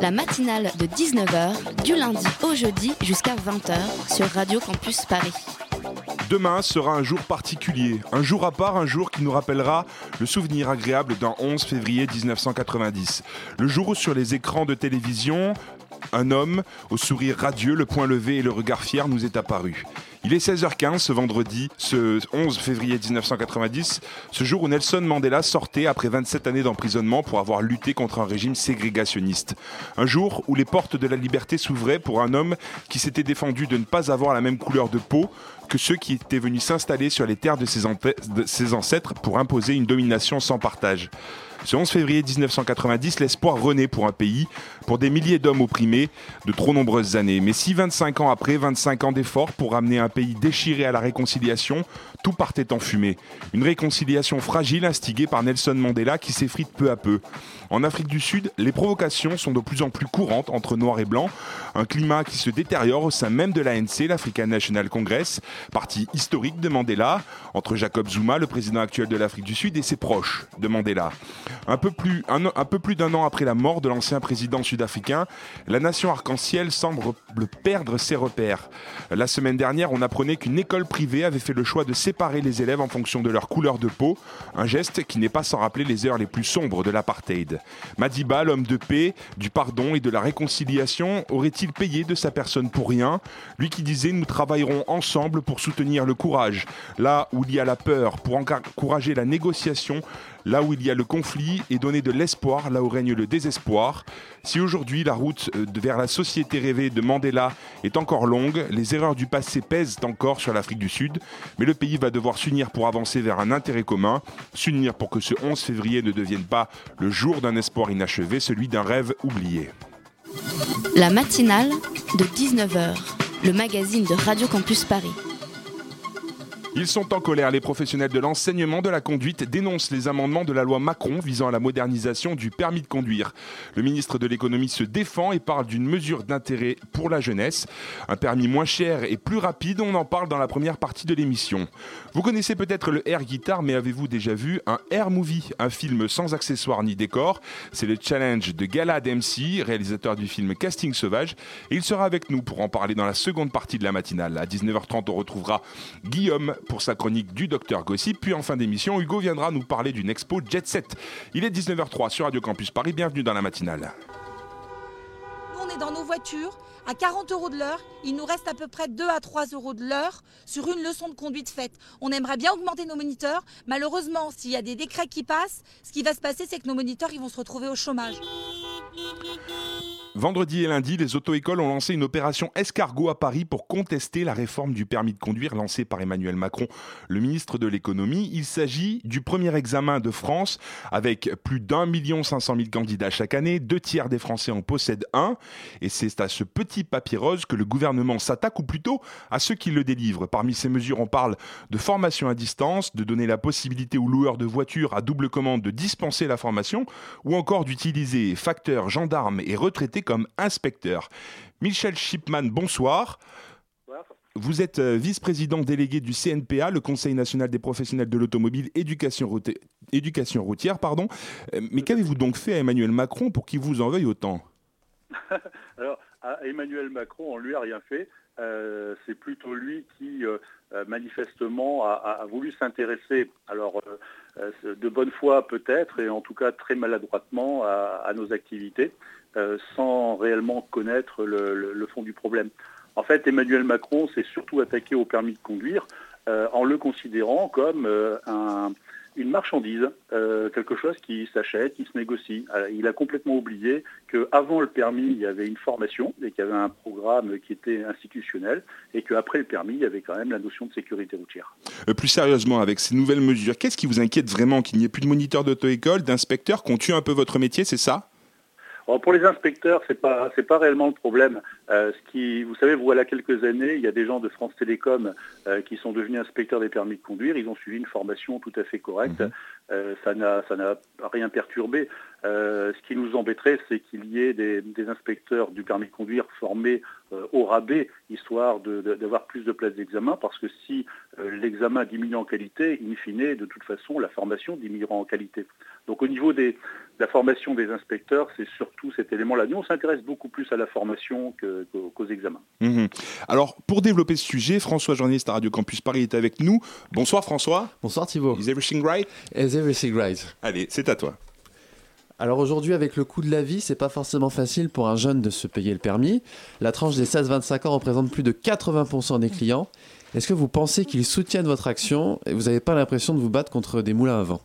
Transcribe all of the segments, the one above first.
La matinale de 19h, du lundi au jeudi jusqu'à 20h sur Radio Campus Paris. Demain sera un jour particulier, un jour à part, un jour qui nous rappellera le souvenir agréable d'un 11 février 1990. Le jour où sur les écrans de télévision, un homme au sourire radieux, le poing levé et le regard fier nous est apparu. Il est 16h15 ce vendredi, ce 11 février 1990, ce jour où Nelson Mandela sortait après 27 années d'emprisonnement pour avoir lutté contre un régime ségrégationniste. Un jour où les portes de la liberté s'ouvraient pour un homme qui s'était défendu de ne pas avoir la même couleur de peau que ceux qui étaient venus s'installer sur les terres de ses, de ses ancêtres pour imposer une domination sans partage. Ce 11 février 1990, l'espoir renaît pour un pays, pour des milliers d'hommes opprimés de trop nombreuses années. Mais si 25 ans après, 25 ans d'efforts pour amener un pays déchiré à la réconciliation, tout partait en fumée. Une réconciliation fragile instigée par Nelson Mandela qui s'effrite peu à peu. En Afrique du Sud, les provocations sont de plus en plus courantes entre noirs et blancs, un climat qui se détériore au sein même de l'ANC, l'African National Congress, parti historique de Mandela, entre Jacob Zuma, le président actuel de l'Afrique du Sud, et ses proches de Mandela. Un peu plus, un, un peu plus d'un an après la mort de l'ancien président sud-africain, la nation arc-en-ciel semble perdre ses repères. La semaine dernière, on apprenait qu'une école privée avait fait le choix de séparer les élèves en fonction de leur couleur de peau, un geste qui n'est pas sans rappeler les heures les plus sombres de l'apartheid. Madiba, l'homme de paix, du pardon et de la réconciliation, aurait-il payé de sa personne pour rien? Lui qui disait nous travaillerons ensemble pour soutenir le courage, là où il y a la peur, pour encourager la négociation, là où il y a le conflit et donner de l'espoir là où règne le désespoir. Si aujourd'hui la route euh, vers la société rêvée de Mandela est encore longue, les erreurs du passé pèsent encore sur l'Afrique du Sud, mais le pays va devoir s'unir pour avancer vers un intérêt commun, s'unir pour que ce 11 février ne devienne pas le jour d'un espoir inachevé, celui d'un rêve oublié. La matinale de 19h, le magazine de Radio Campus Paris. Ils sont en colère. Les professionnels de l'enseignement de la conduite dénoncent les amendements de la loi Macron visant à la modernisation du permis de conduire. Le ministre de l'économie se défend et parle d'une mesure d'intérêt pour la jeunesse. Un permis moins cher et plus rapide, on en parle dans la première partie de l'émission. Vous connaissez peut-être le Air Guitar, mais avez-vous déjà vu un Air Movie, un film sans accessoires ni décor C'est le challenge de Gala Dempsey, réalisateur du film Casting Sauvage. Et il sera avec nous pour en parler dans la seconde partie de la matinale. À 19h30, on retrouvera Guillaume pour sa chronique du Docteur Gossip. Puis en fin d'émission, Hugo viendra nous parler d'une expo Jet Set. Il est 19h03 sur Radio Campus Paris. Bienvenue dans la matinale. On est dans nos voitures à 40 euros de l'heure. Il nous reste à peu près 2 à 3 euros de l'heure sur une leçon de conduite faite. On aimerait bien augmenter nos moniteurs. Malheureusement, s'il y a des décrets qui passent, ce qui va se passer, c'est que nos moniteurs vont se retrouver au chômage. Vendredi et lundi, les auto-écoles ont lancé une opération escargot à Paris pour contester la réforme du permis de conduire lancée par Emmanuel Macron, le ministre de l'économie. Il s'agit du premier examen de France avec plus d'un million cinq cent mille candidats chaque année. Deux tiers des Français en possèdent un. Et c'est à ce petit papier rose que le gouvernement s'attaque, ou plutôt à ceux qui le délivrent. Parmi ces mesures, on parle de formation à distance, de donner la possibilité aux loueurs de voitures à double commande de dispenser la formation, ou encore d'utiliser facteurs, gendarmes et retraités comme inspecteurs. Michel Schipman, bonsoir. Vous êtes euh, vice-président délégué du CNPA, le Conseil national des professionnels de l'automobile, éducation, route- éducation routière. Pardon. Euh, Mais qu'avez-vous donc fait à Emmanuel Macron pour qu'il vous en veuille autant? Emmanuel Macron, on lui a rien fait. Euh, c'est plutôt lui qui, euh, euh, manifestement, a, voulu s'intéresser, alors de bonne foi peut-être, et en tout cas très maladroitement, à, nos activités, sans réellement connaître le, fond du problème. En fait, Emmanuel Macron s'est surtout attaqué au permis de conduire en le considérant comme un, une marchandise, euh, quelque chose qui s'achète, qui se négocie. Alors, il a complètement oublié qu'avant le permis, il y avait une formation et qu'il y avait un programme qui était institutionnel et qu'après le permis, il y avait quand même la notion de sécurité routière. Euh, Plus sérieusement, avec ces nouvelles mesures, qu'est-ce qui vous inquiète vraiment Qu'il n'y ait plus de moniteurs d'auto-école, d'inspecteurs, qu'on tue un peu votre métier, c'est ça? Pour les inspecteurs, c'est pas c'est pas réellement le problème. ce qui, vous savez, voilà quelques années, il y a des gens de France Télécom qui sont devenus inspecteurs des permis de conduire. Ils ont suivi une formation tout à fait correcte. Mhm. Ça n'a ça n'a rien perturbé. ce qui nous embêterait, c'est qu'il y ait des, inspecteurs du permis de conduire formés au rabais, histoire d'avoir plus de places d'examen, parce que si l'examen diminue en qualité, in fine, de toute façon, la formation diminuera en qualité. Donc au niveau de la formation des inspecteurs, c'est surtout cet élément-là. Nous, on s'intéresse beaucoup plus à la formation qu'aux examens. Mhm. Alors, pour développer ce sujet, François, journaliste à Radio Campus Paris, est avec nous. Bonsoir François. Bonsoir Thibault. Is everything right? Is everything right Allez, c'est à toi. Alors aujourd'hui, avec le coût de la vie, c'est pas forcément facile pour un jeune de se payer le permis. La tranche des 16-25 ans représente plus de 80% des clients. Est-ce que vous pensez qu'ils soutiennent votre action et vous n'avez pas l'impression de vous battre contre des moulins à vent?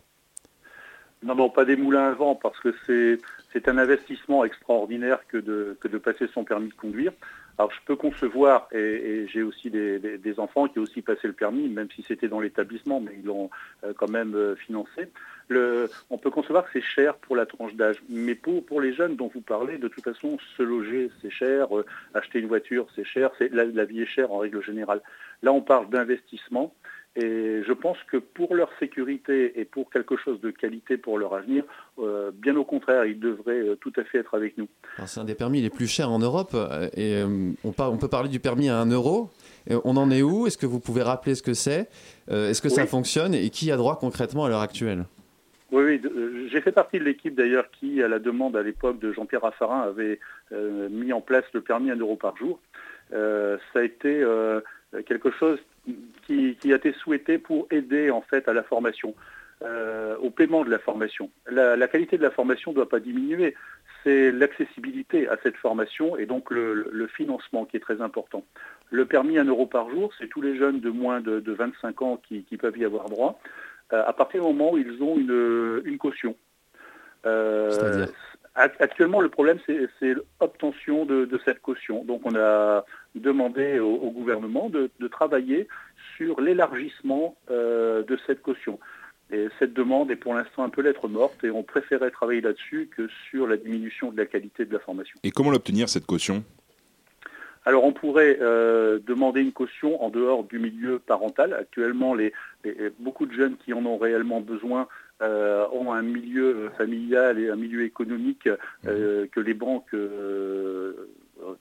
Non, non, pas des moulins à vent, parce que c'est un investissement extraordinaire que de, que de passer son permis de conduire. Alors je peux concevoir, et, j'ai aussi des, enfants qui ont aussi passé le permis, même si c'était dans l'établissement, mais ils l'ont euh, quand même euh, financé. On peut concevoir que c'est cher pour la tranche d'âge, mais pour, les jeunes dont vous parlez, de toute façon, se loger, c'est cher, euh, acheter une voiture, c'est cher, la vie est chère en règle générale. Là, on parle d'investissement. Et je pense que pour leur sécurité et pour quelque chose de qualité pour leur avenir, euh, bien au contraire, ils devraient euh, tout à fait être avec nous. C'est un des permis les plus chers en Europe. Euh, et on, on, peut parler du permis à 1 euro. on en est où? Est-ce que vous pouvez rappeler ce que c'est? Est-ce que ça fonctionne? Et qui a droit concrètement à l'heure actuelle? Oui, oui j'ai fait partie de l'équipe d'ailleurs qui, à la demande à l'époque de Jean-Pierre Raffarin, avait mis en place le permis à 1 euro par jour. ça a été quelque chose qui, a été souhaité pour aider en fait à la formation, euh, au paiement de la formation. La, qualité de la formation ne doit pas diminuer, c'est l'accessibilité à cette formation et donc le, financement qui est très important. Le permis 1 euro par jour, c'est tous les jeunes de moins de, 25 ans qui, peuvent y avoir droit, euh, à partir du moment où ils ont une, caution. Euh, actuellement, le problème, c'est l'obtention de, cette caution. Donc, on a demandé au, gouvernement de, travailler sur l'élargissement euh, de cette caution. Et cette demande est pour l'instant un peu lettre morte et on préférait travailler là-dessus que sur la diminution de la qualité de la formation. Et comment l'obtenir, cette caution? Alors on pourrait euh, demander une caution en dehors du milieu parental. Actuellement, les, beaucoup de jeunes qui en ont réellement besoin euh, ont un milieu familial et un milieu économique mmh. que les banques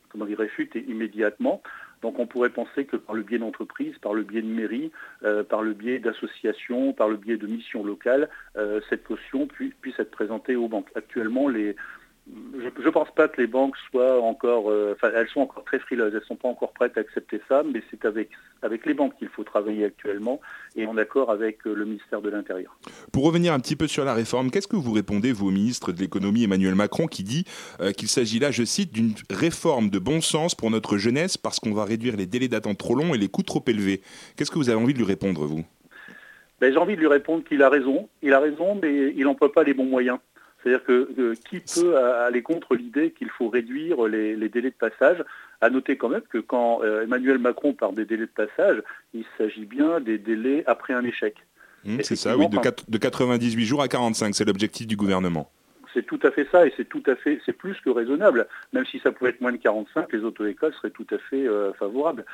comment dire, réfutent immédiatement. Donc on pourrait penser que par le biais d'entreprises, par le biais de mairies, euh, par le biais d'associations, par le biais de missions locales, euh, cette caution puisse être présentée aux banques. Actuellement, les, je ne pense pas que les banques soient encore, euh, enfin elles sont encore très frileuses, elles ne sont pas encore prêtes à accepter ça, mais c'est avec, avec les banques qu'il faut travailler actuellement et en accord avec euh, le ministère de l'Intérieur. Pour revenir un petit peu sur la réforme, qu'est-ce que vous répondez, vous, au ministre de l'économie Emmanuel Macron, qui dit euh, qu'il s'agit là, je cite, d'une réforme de bon sens pour notre jeunesse parce qu'on va réduire les délais d'attente trop longs et les coûts trop élevés? Qu'est-ce que vous avez envie de lui répondre, vous? Ben, J'ai envie de lui répondre qu'il a raison, il a raison, mais il n'emploie pas les bons moyens. C'est-à-dire que qui peut aller contre l'idée qu'il faut réduire les, délais de passage? À noter quand même que quand euh, Emmanuel Macron parle des délais de passage, il s'agit bien des délais après un échec. Mmh, c'est ça, oui, de, de 98 jours à 45, c'est l'objectif du gouvernement. C'est tout à fait ça et c'est tout à fait, c'est plus que raisonnable. Même si ça pouvait être moins de 45, les auto-écoles seraient tout à fait euh, favorables.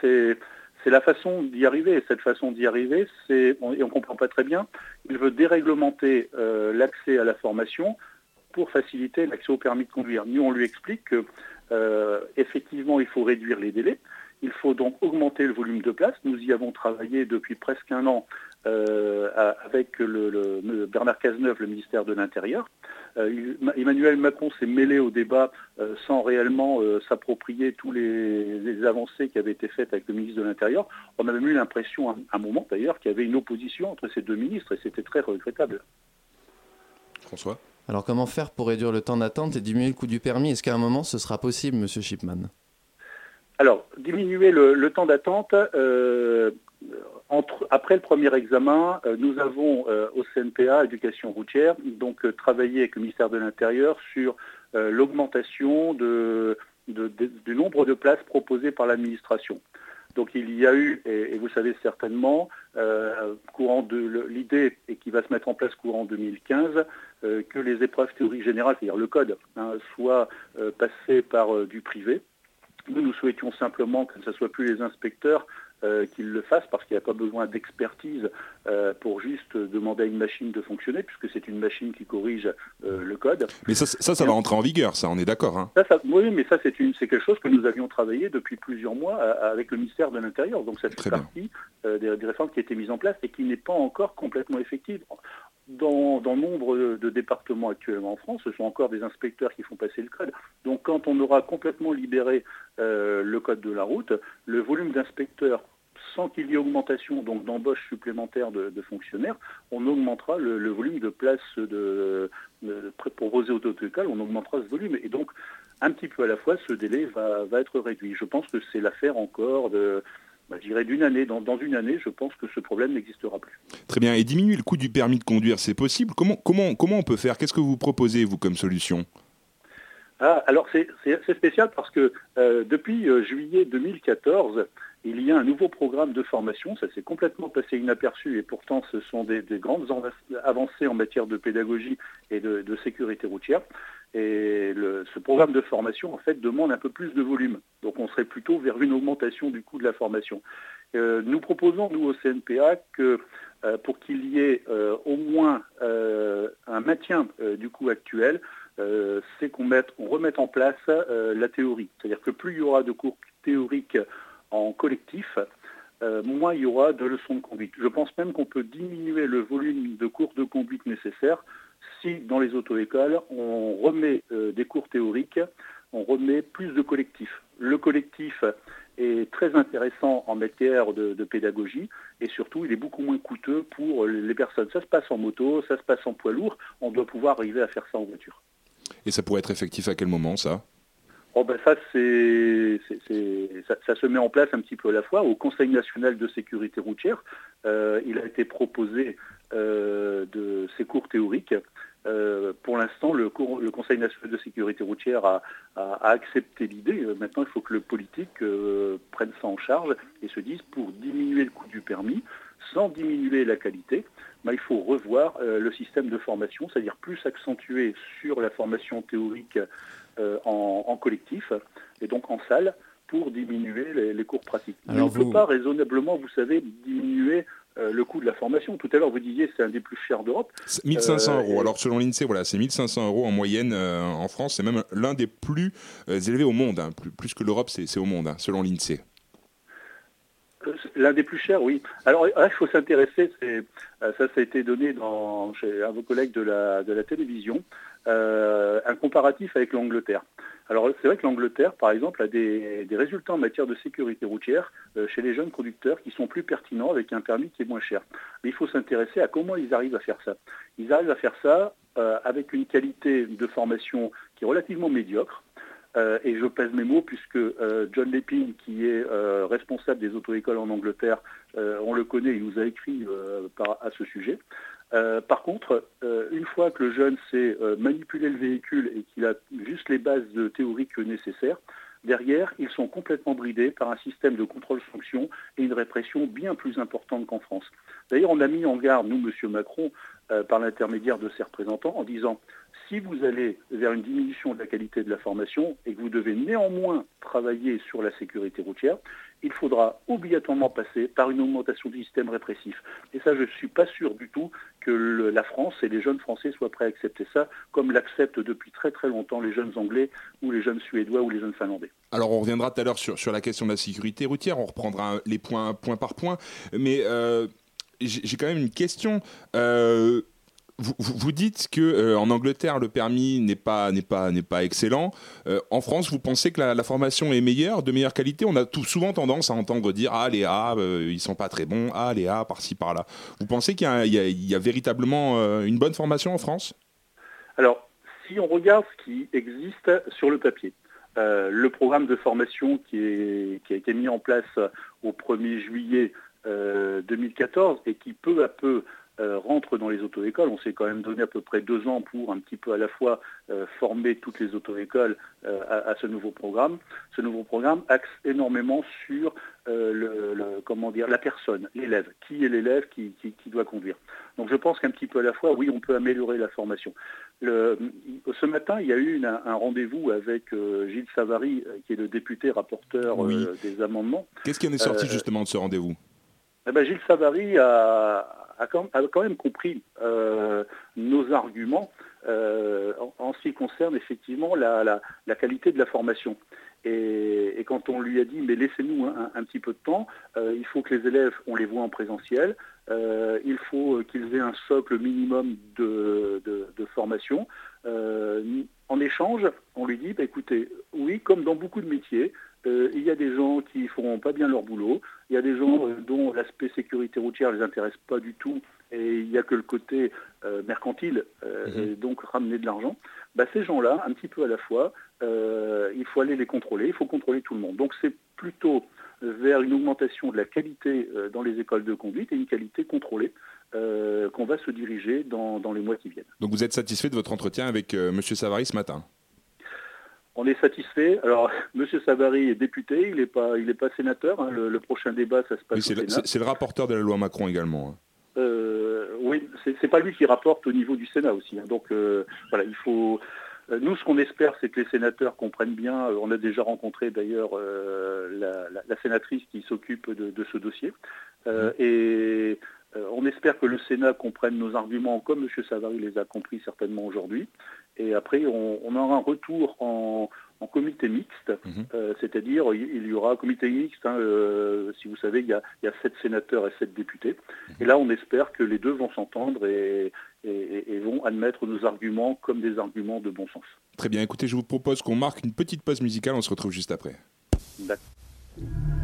C'est c'est la façon d'y arriver. Et cette façon d'y arriver, c'est, et on ne comprend pas très bien, il veut déréglementer euh, l'accès à la formation pour faciliter l'accès au permis de conduire. Nous, on lui explique que euh, il faut réduire les délais. Il faut donc augmenter le volume de places. Nous y avons travaillé depuis presque un an avec le, Bernard Cazeneuve, le ministère de l'Intérieur. Euh, Emmanuel Macron s'est mêlé au débat euh, sans réellement s'approprier tous les, avancées qui avaient été faites avec le ministre de l'Intérieur. On a même eu l'impression, à un moment d'ailleurs, qu'il y avait une opposition entre ces deux ministres et c'était très regrettable. François? Alors comment faire pour réduire le temps d'attente et diminuer le coût du permis? Est-ce qu'à un moment ce sera possible, Monsieur Shipman alors, diminuer le, temps d'attente, euh, après le premier examen, euh, nous avons euh, au CNPA, éducation routière, donc travaillé avec le ministère de l'Intérieur sur l'augmentation du nombre de places proposées par l'administration. Donc il y a eu, et, vous savez certainement, courant de l'idée et qui va se mettre en place courant 2015, que les épreuves théoriques générales, c'est-à-dire le code, hein, soient passées par du privé. Nous, nous souhaitions simplement que ce ne soit plus les inspecteurs euh, qu'ils le fassent parce qu'il n'y a pas besoin d'expertise euh, pour juste demander à une machine de fonctionner puisque c'est une machine qui corrige euh, le code. Mais ça, ça, va entrer en vigueur, ça, on est d'accord. Hein. oui, mais ça, c'est quelque chose que nous avions travaillé depuis plusieurs mois avec le ministère de l'Intérieur. Donc ça fait partie des, des, réformes qui ont été mises en place et qui n'est pas encore complètement effective. Dans, nombre de départements actuellement en France, ce sont encore des inspecteurs qui font passer le code. Donc quand on aura complètement libéré euh, le code de la route, le volume d'inspecteurs sans qu'il y ait augmentation donc d'embauche supplémentaire de, fonctionnaires, on augmentera le, volume de places de, proposées aux autoécoles, on augmentera ce volume. Et donc, un petit peu à la fois, ce délai va, va être réduit. Je pense que c'est l'affaire encore de, bah, je dirais d'une année. Dans, une année, je pense que ce problème n'existera plus. Très bien. Et diminuer le coût du permis de conduire, c'est possible? Comment, comment, comment on peut faire? Qu'est-ce que vous proposez, vous, comme solution? Ah, alors c'est spécial parce que euh, depuis euh, juillet 2014, il y a un nouveau programme de formation, ça s'est complètement passé inaperçu et pourtant ce sont des, grandes avancées en matière de pédagogie et de sécurité routière. Et ce programme de formation, en fait, demande un peu plus de volume. Donc on serait plutôt vers une augmentation du coût de la formation. Euh, nous proposons, nous, au CNPA, que euh, pour qu'il y ait euh, au moins un maintien du coût actuel, c'est qu'on on remette en place la théorie. C'est-à-dire que plus il y aura de cours théoriques en collectif, moins il y aura de leçons de conduite. Je pense même qu'on peut diminuer le volume de cours de conduite nécessaires si dans les auto-écoles, on remet euh, des cours théoriques, on remet plus de collectifs. Le collectif est très intéressant en matière de, pédagogie et surtout il est beaucoup moins coûteux pour les personnes. Ça se passe en moto, ça se passe en poids lourd, on doit pouvoir arriver à faire ça en voiture. Et ça pourrait être effectif à quel moment ça? Oh ben ça, c'est, ça, se met en place un petit peu à la fois. Au Conseil national de sécurité routière, euh, il a été proposé euh, de ces cours théoriques euh, pour l'instant, le, Conseil national de sécurité routière a, accepté l'idée. Maintenant, il faut que le politique prenne ça en charge et se dise pour diminuer le coût du permis, sans diminuer la qualité, bah, il faut revoir le système de formation, c'est-à-dire plus accentuer sur la formation théorique en, collectif et donc en salle pour diminuer les, cours pratiques. on ne peut pas raisonnablement, vous savez, diminuer euh, le coût de la formation. Tout à l'heure, vous disiez c'est un des plus chers d'Europe. 1500 euh, euros. Alors selon l'INSEE, voilà, c'est 1500 euros en moyenne euh, en France. C'est même l'un des plus élevés au monde. Hein. Plus, que l'Europe, c'est au monde, hein, selon l'INSEE. L'un des plus chers, oui. Alors il faut s'intéresser, ça, ça a été donné dans, chez, à vos collègues de la, de la télévision, un comparatif avec l'Angleterre. Alors c'est vrai que l'Angleterre, par exemple, a des, résultats en matière de sécurité routière euh, chez les jeunes conducteurs qui sont plus pertinents avec un permis qui est moins cher. Mais il faut s'intéresser à comment ils arrivent à faire ça. Ils arrivent à faire ça euh, avec une qualité de formation qui est relativement médiocre. Euh, et je pèse mes mots puisque John Lepin, qui est responsable des auto-écoles en Angleterre, on le connaît, il nous a écrit à ce sujet. Euh, par contre, euh, une fois que le jeune sait euh, manipuler le véhicule et qu'il a juste les bases théoriques nécessaires, derrière, ils sont complètement bridés par un système de contrôle-sanction et une répression bien plus importante qu'en France. D'ailleurs, on a mis en garde, nous, M. Macron, par l'intermédiaire de ses représentants, en disant si vous allez vers une diminution de la qualité de la formation et que vous devez néanmoins travailler sur la sécurité routière, il faudra obligatoirement passer par une augmentation du système répressif. Et ça, je ne suis pas sûr du tout que la France et les jeunes Français soient prêts à accepter ça, comme l'acceptent depuis très très longtemps les jeunes Anglais ou les jeunes Suédois ou les jeunes Finlandais. Alors on reviendra tout à l'heure sur, sur la question de la sécurité routière, on reprendra les points point par point, mais euh, j'ai quand même une question. Euh, vous, dites que euh, en Angleterre le permis n'est pas n'est pas n'est pas excellent. Euh, en France, vous pensez que la, formation est meilleure, de meilleure qualité? On a souvent tendance à entendre dire ah les A euh, ils sont pas très bons, ah les A par-ci par-là. Vous pensez qu'il y, a véritablement une bonne formation en France? Alors, si on regarde ce qui existe sur le papier, le programme de formation qui, qui a été mis en place au 1er juillet 2014 et qui peu à peu euh, rentrent dans les auto-écoles. On s'est quand même donné à peu près deux ans pour un petit peu à la fois euh, former toutes les auto-écoles euh, à, ce nouveau programme. Ce nouveau programme axe énormément sur le, comment dire, la personne, l'élève. Qui est l'élève qui, doit conduire? Donc je pense qu'un petit peu à la fois, oui, on peut améliorer la formation. ce matin, il y a eu un rendez-vous avec Gilles Savary, qui est le député rapporteur des amendements. Qu'est-ce qui en est sorti justement de ce rendez-vous? Eh ben, Gilles Savary a, a quand, même compris euh, nos arguments euh, en, ce qui concerne effectivement la, qualité de la formation. Et, quand on lui a dit, mais laissez-nous un, petit peu de temps, euh, il faut que les élèves, on les voit en présentiel, il faut qu'ils aient un socle minimum de, formation. en échange, on lui dit, bah, écoutez, oui, comme dans beaucoup de métiers, il y a des gens qui ne feront pas bien leur boulot, il y a des gens dont l'aspect sécurité routière ne les intéresse pas du tout et il n'y a que le côté euh, mercantile, euh, mhm. et donc ramener de l'argent, bah, ces gens-là, un petit peu à la fois, euh, il faut aller les contrôler, il faut contrôler tout le monde. Donc c'est plutôt vers une augmentation de la qualité dans les écoles de conduite et une qualité contrôlée qu'on va se diriger dans, les mois qui viennent. Donc vous êtes satisfait de votre entretien avec M. Savary ce matin? On est satisfait. Alors, M. Savary est député, il n'est pas, pas sénateur. Hein. Le, prochain débat, ça se passe c'est le, rapporteur de la loi Macron également. Hein. Euh, oui, c'est pas lui qui rapporte au niveau du Sénat aussi. Hein. Donc euh, voilà, il faut. Euh, nous, ce qu'on espère, c'est que les sénateurs comprennent bien. On a déjà rencontré d'ailleurs la, sénatrice qui s'occupe de, ce dossier. Mmh. et on espère que le Sénat comprenne nos arguments comme M. Savary les a compris certainement aujourd'hui. Et après, on, on aura un retour en, en comité mixte, mhm. euh, c'est-à-dire il y aura un comité mixte, hein, euh, si vous savez, il y, a, sept sénateurs et sept députés. Mhm. Et là, on espère que les deux vont s'entendre et, vont admettre nos arguments comme des arguments de bon sens. Très bien, écoutez, je vous propose qu'on marque une petite pause musicale, on se retrouve juste après. D'accord.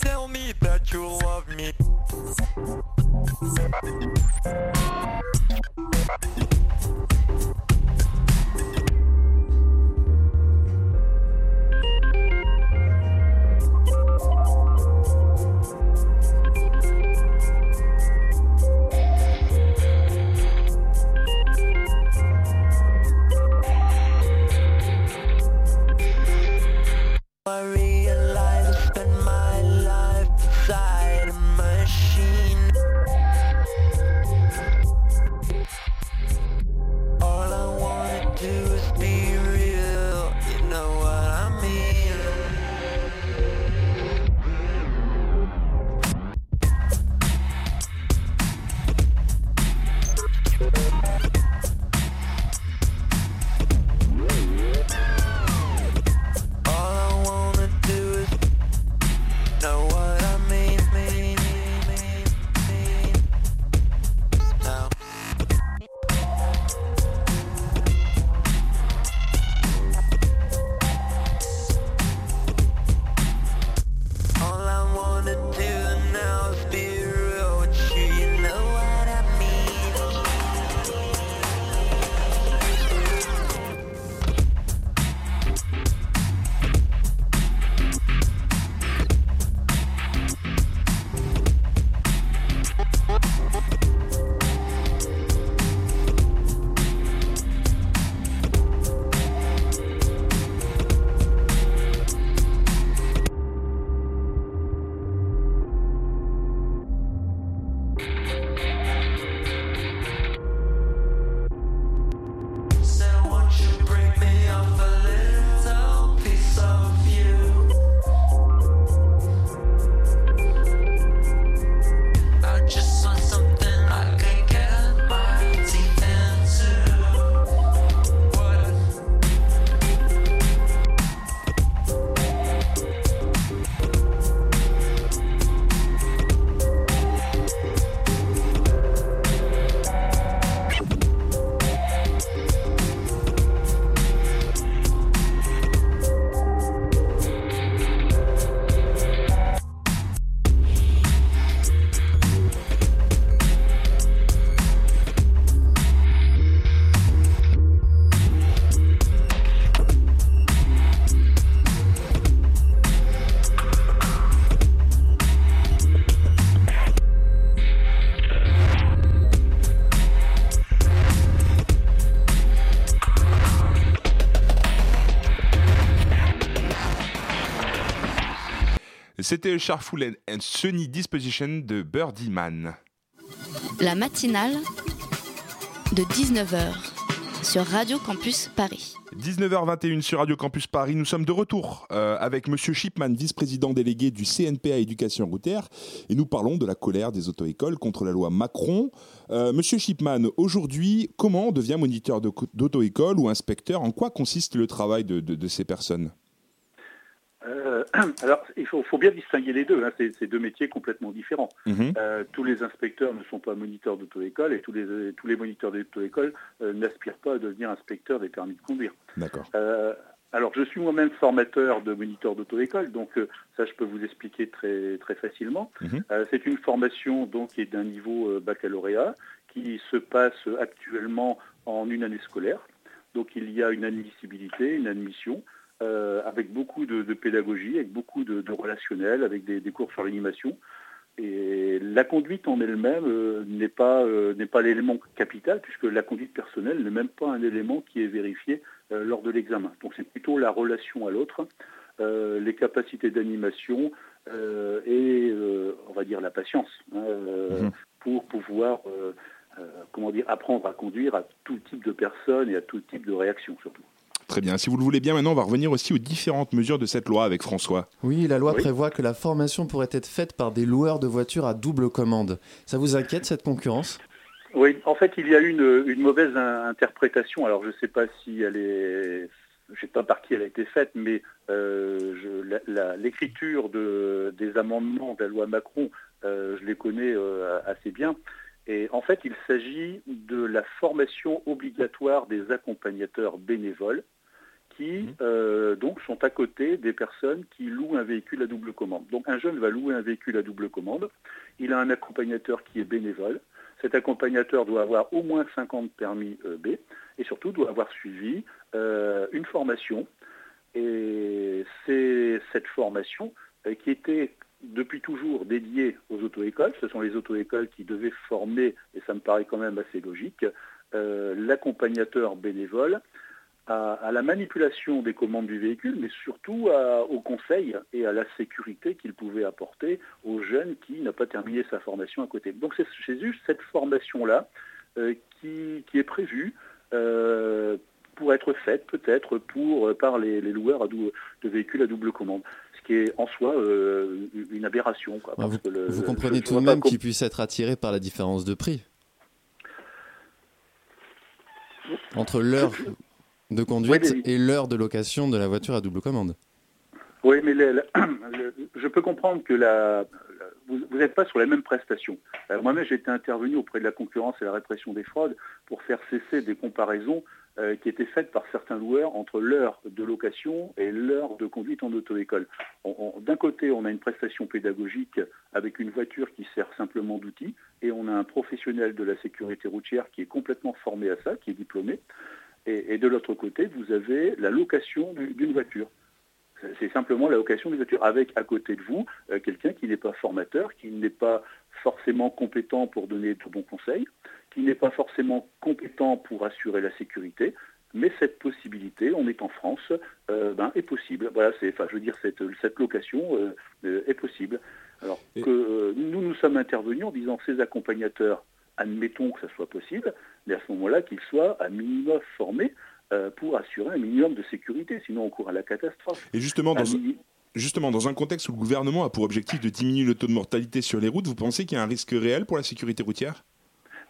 tell me that you love me. Thank C'était Sharpful and Sunny Disposition de Birdie Man. La matinale de 19h sur Radio Campus Paris. 19h21 sur Radio Campus Paris, nous sommes de retour euh, avec Monsieur Shipman, vice-président délégué du CNPA Éducation routière, et nous parlons de la colère des auto-écoles contre la loi Macron. Euh, Monsieur Shipman, aujourd'hui, comment on devient moniteur d'auto-école ou inspecteur? En quoi consiste le travail de, de- de ces personnes? Euh, alors, il faut, faut bien distinguer les deux. hein. C'est deux métiers complètement différents. Mhm. Euh, tous les inspecteurs ne sont pas moniteurs d'auto-école et tous les, tous les moniteurs d'auto-école euh, n'aspirent pas à devenir inspecteurs des permis de conduire. D'accord. Euh, alors, je suis moi-même formateur de moniteur d'auto-école, donc euh, ça, je peux vous expliquer très, très facilement. Mhm. Euh, C'est une formation donc, qui est d'un niveau euh, baccalauréat qui se passe actuellement en une année scolaire. Donc, il y a une admissibilité, une admission, euh, avec beaucoup de, de pédagogie, avec beaucoup de, de relationnel, avec des, des cours sur l'animation. Et la conduite en elle-même euh, n'est pas, euh, pas l'élément capital, puisque la conduite personnelle n'est même pas un élément qui est vérifié euh, lors de l'examen. Donc c'est plutôt la relation à l'autre, les capacités d'animation et, on va dire, la patience, hein, Mhm. pour pouvoir, comment dire, apprendre à conduire à tout type de personnes et à tout type de réactions surtout. Très bien. Si vous le voulez bien, maintenant, on va revenir aussi aux différentes mesures de cette loi avec François. Oui, la loi Oui. prévoit que la formation pourrait être faite par des loueurs de voitures à double commande. Ça vous inquiète cette concurrence? Oui, en fait, il y a eu une, une mauvaise in- interprétation. Alors, je ne sais pas si elle est, je sais pas par qui elle a été faite, mais euh, l'écriture de, des amendements de la loi Macron, euh, je les connais euh, assez bien. Et en fait, il s'agit de la formation obligatoire des accompagnateurs bénévoles qui euh, donc sont à côté des personnes qui louent un véhicule à double commande. Donc un jeune va louer un véhicule à double commande, il a un accompagnateur qui est bénévole, cet accompagnateur doit avoir au moins 50 permis euh, B et surtout doit avoir suivi euh, une formation. Et c'est cette formation euh, qui était depuis toujours dédiée aux auto-écoles. Ce sont les auto-écoles qui devaient former, et ça me paraît quand même assez logique, euh, l'accompagnateur bénévole à, à la manipulation des commandes du véhicule, mais surtout à- au conseil et à la sécurité qu'il pouvait apporter aux jeunes qui n'ont pas terminé sa formation à côté. Donc c'est juste cette formation-là euh, qui, qui est prévue euh, pour être faite peut-être pour euh, par les, les loueurs à de véhicules à double commande, ce qui est en soi euh, une aberration. quoi, Ah, parce vous, que le- vous je- comprenez je tout de même qu'ils puissent être attirés par la différence de prix entre l'heure de conduite Oui, mais- et l'heure de location de la voiture à double commande. Oui, mais je peux comprendre que la, vous n'êtes pas sur la même prestation. Moi-même, j'ai été intervenu auprès de la concurrence et la répression des fraudes pour faire cesser des comparaisons euh, qui étaient faites par certains loueurs entre l'heure de location et l'heure de conduite en auto-école. D'un côté, on a une prestation pédagogique avec une voiture qui sert simplement d'outil, et on a un professionnel de la sécurité routière qui est complètement formé à ça, qui est diplômé. Et, et de l'autre côté, vous avez la location du- d'une voiture. C'est simplement la location d'une voiture, avec à côté de vous euh, quelqu'un qui n'est pas formateur, qui n'est pas forcément compétent pour donner de bons conseils, qui n'est pas forcément compétent pour assurer la sécurité, mais cette possibilité, on est en France, euh, ben, est possible. Voilà, c'est, enfin, je veux dire, cette, cette location euh, euh, est possible. Alors que euh, nous nous sommes intervenus en disant ces accompagnateurs, admettons que ça soit possible, mais à ce moment-là qu'ils soient à minimum formés euh, pour assurer un minimum de sécurité, sinon on court à la catastrophe. Et justement, dans, mini- justement, dans un contexte où le gouvernement a pour objectif de diminuer le taux de mortalité sur les routes, vous pensez qu'il y a un risque réel pour la sécurité routière?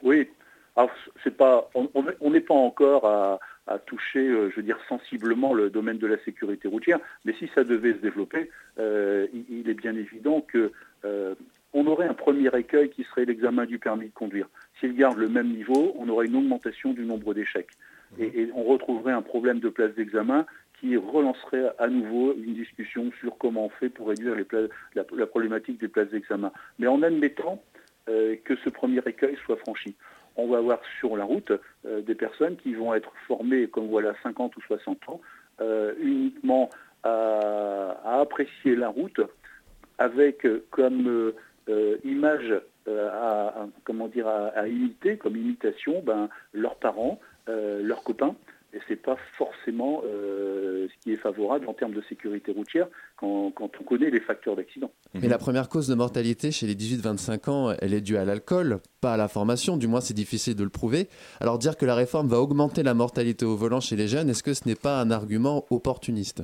Oui, alors c'est pas, on n'est pas encore à, à toucher, euh, je veux dire, sensiblement le domaine de la sécurité routière, mais si ça devait se développer, euh, il, il est bien évident que euh, on aurait un premier écueil qui serait l'examen du permis de conduire. S'il garde le même niveau, on aurait une augmentation du nombre d'échecs. Et, et on retrouverait un problème de place d'examen qui relancerait à nouveau une discussion sur comment on fait pour réduire les places- la, la problématique des places d'examen. Mais en admettant euh, que ce premier écueil soit franchi on va avoir sur la route euh, des personnes qui vont être formées, comme voilà, 50 ou 60 ans, euh, uniquement à, à apprécier la route avec euh, comme image euh, à, à- comment dire, à, à imiter, comme imitation, ben, leurs parents, euh, leurs copains, et c'est pas forcément euh, ce qui est favorable en termes de sécurité routière quand, quand on connaît les facteurs d'accident. Mais la première cause de mortalité chez les 18-25 ans, elle est due à l'alcool, pas à la formation, du moins c'est difficile de le prouver. Alors dire que la réforme va augmenter la mortalité au volant chez les jeunes, est-ce que ce n'est pas un argument opportuniste?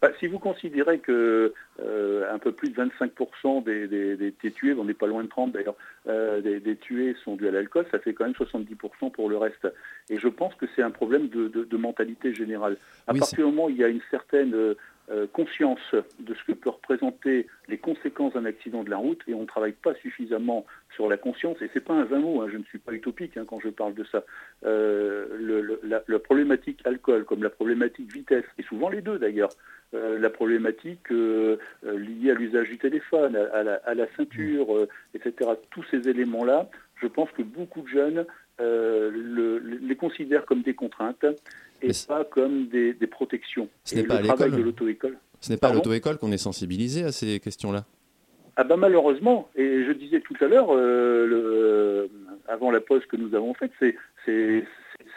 Bah, si vous considérez que euh, un peu plus de 25% des, des- des- des tués, on n'est pas loin de 30 d'ailleurs, euh, des, des tués sont dus à l'alcool, ça fait quand même 70% pour le reste. Et je pense que c'est un problème de, de- de mentalité générale. À Oui, partir du moment où il y a une certaine euh, conscience de ce que peut représenter les conséquences d'un accident de la route, et on ne travaille pas suffisamment sur la conscience, et c'est pas un vain mot, hein, je ne suis pas utopique hein, quand je parle de ça. Euh, la, problématique alcool, comme la problématique vitesse, et souvent les deux d'ailleurs, euh, la problématique euh, euh, liée à l'usage du téléphone, à, la, ceinture, euh, etc. Tous ces éléments-là, je pense que beaucoup de jeunes euh, le- les considèrent comme des contraintes et Mais pas comme des, des protections. Ce n'est pas à le travail de l'auto-école. Ce n'est pas à l'auto-école qu'on est sensibilisé à ces questions-là Ah ben malheureusement, et je disais tout à l'heure, euh, le- avant la pause que nous avons faite, c'est,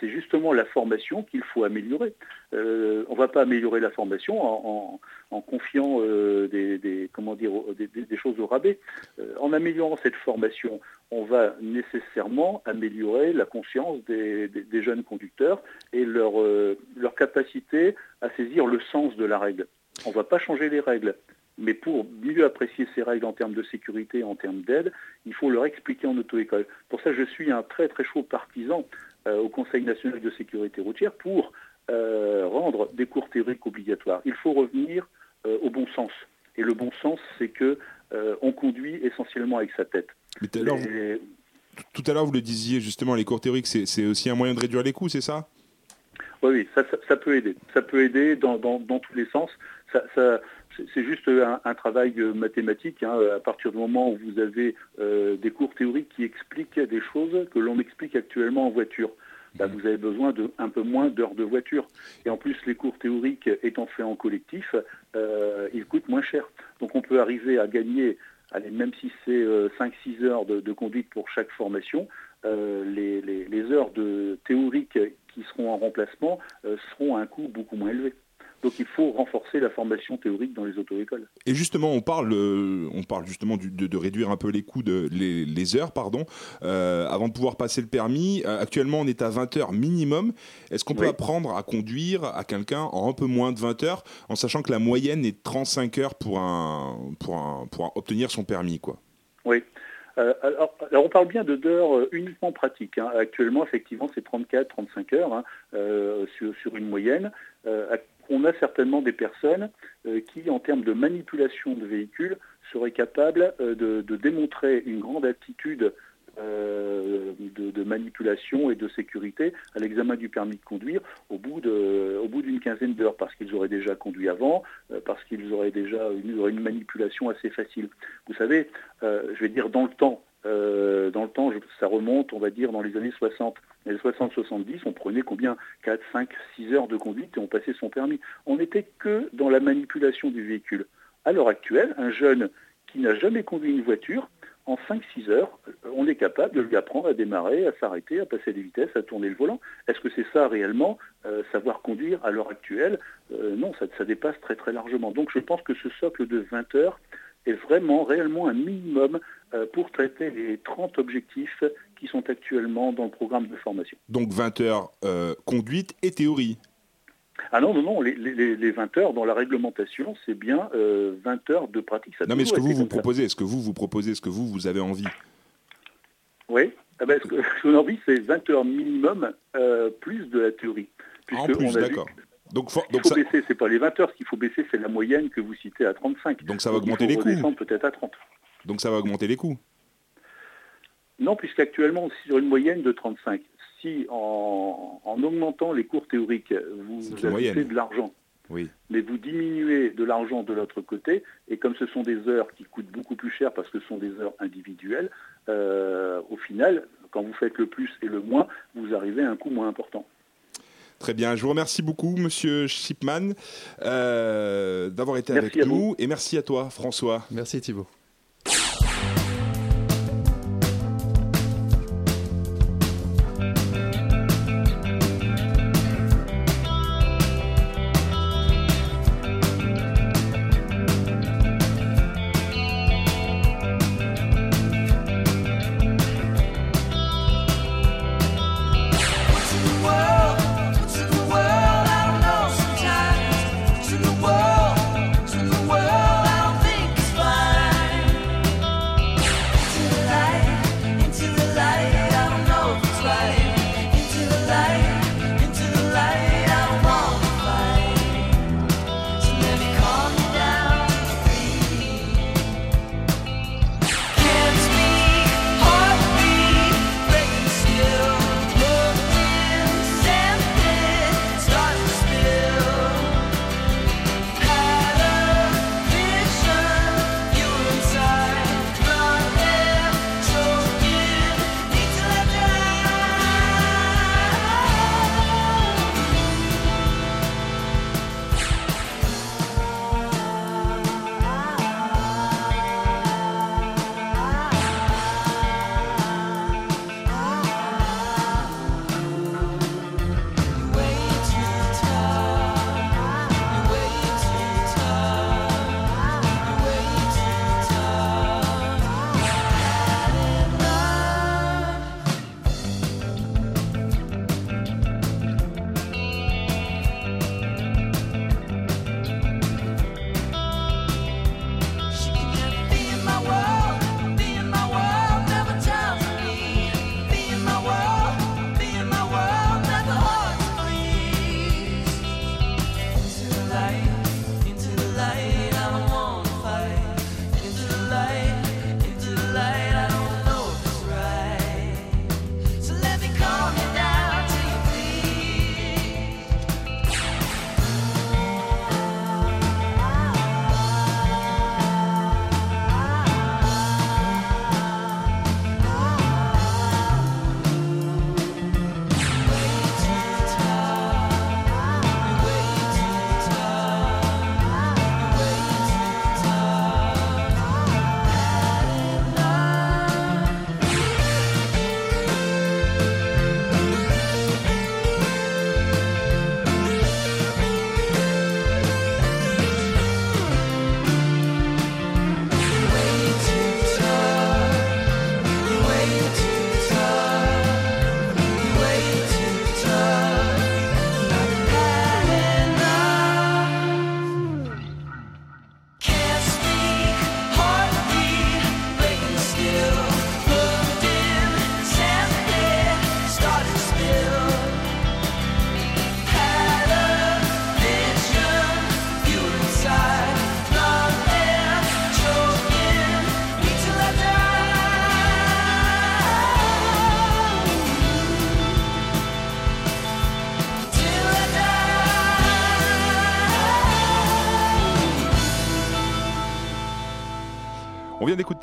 c'est, justement la formation qu'il faut améliorer. Euh, on ne va pas améliorer la formation en, confiant euh, des, comment dire, des, choses au rabais. Euh, en améliorant cette formation, on va nécessairement améliorer la conscience des, jeunes conducteurs et leur, leur capacité à saisir le sens de la règle. On ne va pas changer les règles. Mais pour mieux apprécier ces règles en termes de sécurité, en termes d'aide, il faut leur expliquer en auto-école. Pour ça, je suis un très très chaud partisan au Conseil national de sécurité routière pour euh, rendre des cours théoriques obligatoires. Il faut revenir euh, au bon sens. Et le bon sens, c'est que euh, on conduit essentiellement avec sa tête. Mais tout à l'heure, vous- le disiez justement, les cours théoriques, c'est aussi un moyen de réduire les coûts, c'est ça? Oui, oui, ça, ça- ça peut aider. Ça peut aider dans, dans- dans tous les sens. Ça- c'est- juste un, un travail euh, mathématique. hein. À partir du moment où vous avez euh, des cours théoriques qui expliquent des choses que l'on explique actuellement en voiture, bah, vous avez besoin de un peu moins d'heures de voiture. Et en plus, les cours théoriques étant faits en collectif, euh, ils coûtent moins cher. Donc on peut arriver à gagner, allez, même si c'est euh, 5-6 heures de, de conduite pour chaque formation, les, les- les heures de théorique qui seront en remplacement seront à un coût beaucoup moins élevé. Donc il faut renforcer la formation théorique dans les auto-écoles. Et justement, on parle, euh, on parle justement du- de, de réduire un peu les coûts, de, les, les heures, pardon, euh, avant de pouvoir passer le permis. Euh, actuellement, on est à 20 heures minimum. Est-ce qu'on peut apprendre à conduire à quelqu'un en un peu moins de 20 heures, en sachant que la moyenne est de 35 heures pour, un, pour, un, pour un- obtenir son permis, quoi? Oui. Alors, alors, on parle bien de d'heures uniquement pratiques. hein. Actuellement, effectivement, c'est 34-35 heures hein, sur, sur une moyenne. Euh, on a certainement des personnes euh, qui, en termes de manipulation de véhicules, seraient capables euh, de, démontrer une grande aptitude euh, de, manipulation et de sécurité à l'examen du permis de conduire au bout d'une quinzaine d'heures parce qu'ils auraient déjà conduit avant, parce qu'ils auraient déjà une, une manipulation assez facile. Vous savez, je vais dire dans le temps, euh, dans le temps, ça remonte, on va dire, dans les années 60. Dans les 60-70, on prenait combien? 4, 5, 6 heures de conduite et on passait son permis. On n'était que dans la manipulation du véhicule. À l'heure actuelle, un jeune qui n'a jamais conduit une voiture, en 5-6 heures, euh, on est capable de lui apprendre à démarrer, à s'arrêter, à passer des vitesses, à tourner le volant. Est-ce que c'est ça réellement, euh, savoir conduire à l'heure actuelle? Non, ça, ça dépasse très très largement. Donc je pense que ce socle de 20 heures est vraiment, réellement un minimum pour traiter les 30 objectifs qui sont actuellement dans le programme de formation. Donc 20 heures euh, conduite et théorie. Ah non, non, non, les, les- les 20 heures dans la réglementation, c'est bien euh, 20 heures de pratique. Ça Non, mais ce que vous vous proposez, ce que vous vous proposez, ce que vous vous avez envie. Oui, ah ben, ce que- a envie, c'est 20 heures minimum euh, plus de la théorie. En plus, d'accord. Donc, for- Il donc faut ça, baisser, c'est pas les 20 heures, ce qu'il faut baisser, c'est la moyenne que vous citez à 35. donc ça va Donc, augmenter les coûts. peut-être à 30. Donc ça va augmenter les coûts. Non, puisqu'actuellement, c'est sur une moyenne de 35. Si en, en augmentant les cours théoriques, vous ajoutez moyenne. de l'argent, Oui. mais vous diminuez de l'argent de l'autre côté, et comme ce sont des heures qui coûtent beaucoup plus cher parce que ce sont des heures individuelles, euh, au final, quand vous faites le plus et le moins, vous arrivez à un coût moins important. Très bien, je vous remercie beaucoup, Monsieur Shipman, euh, d'avoir été Merci avec nous, et merci à toi, François. Merci Thibault.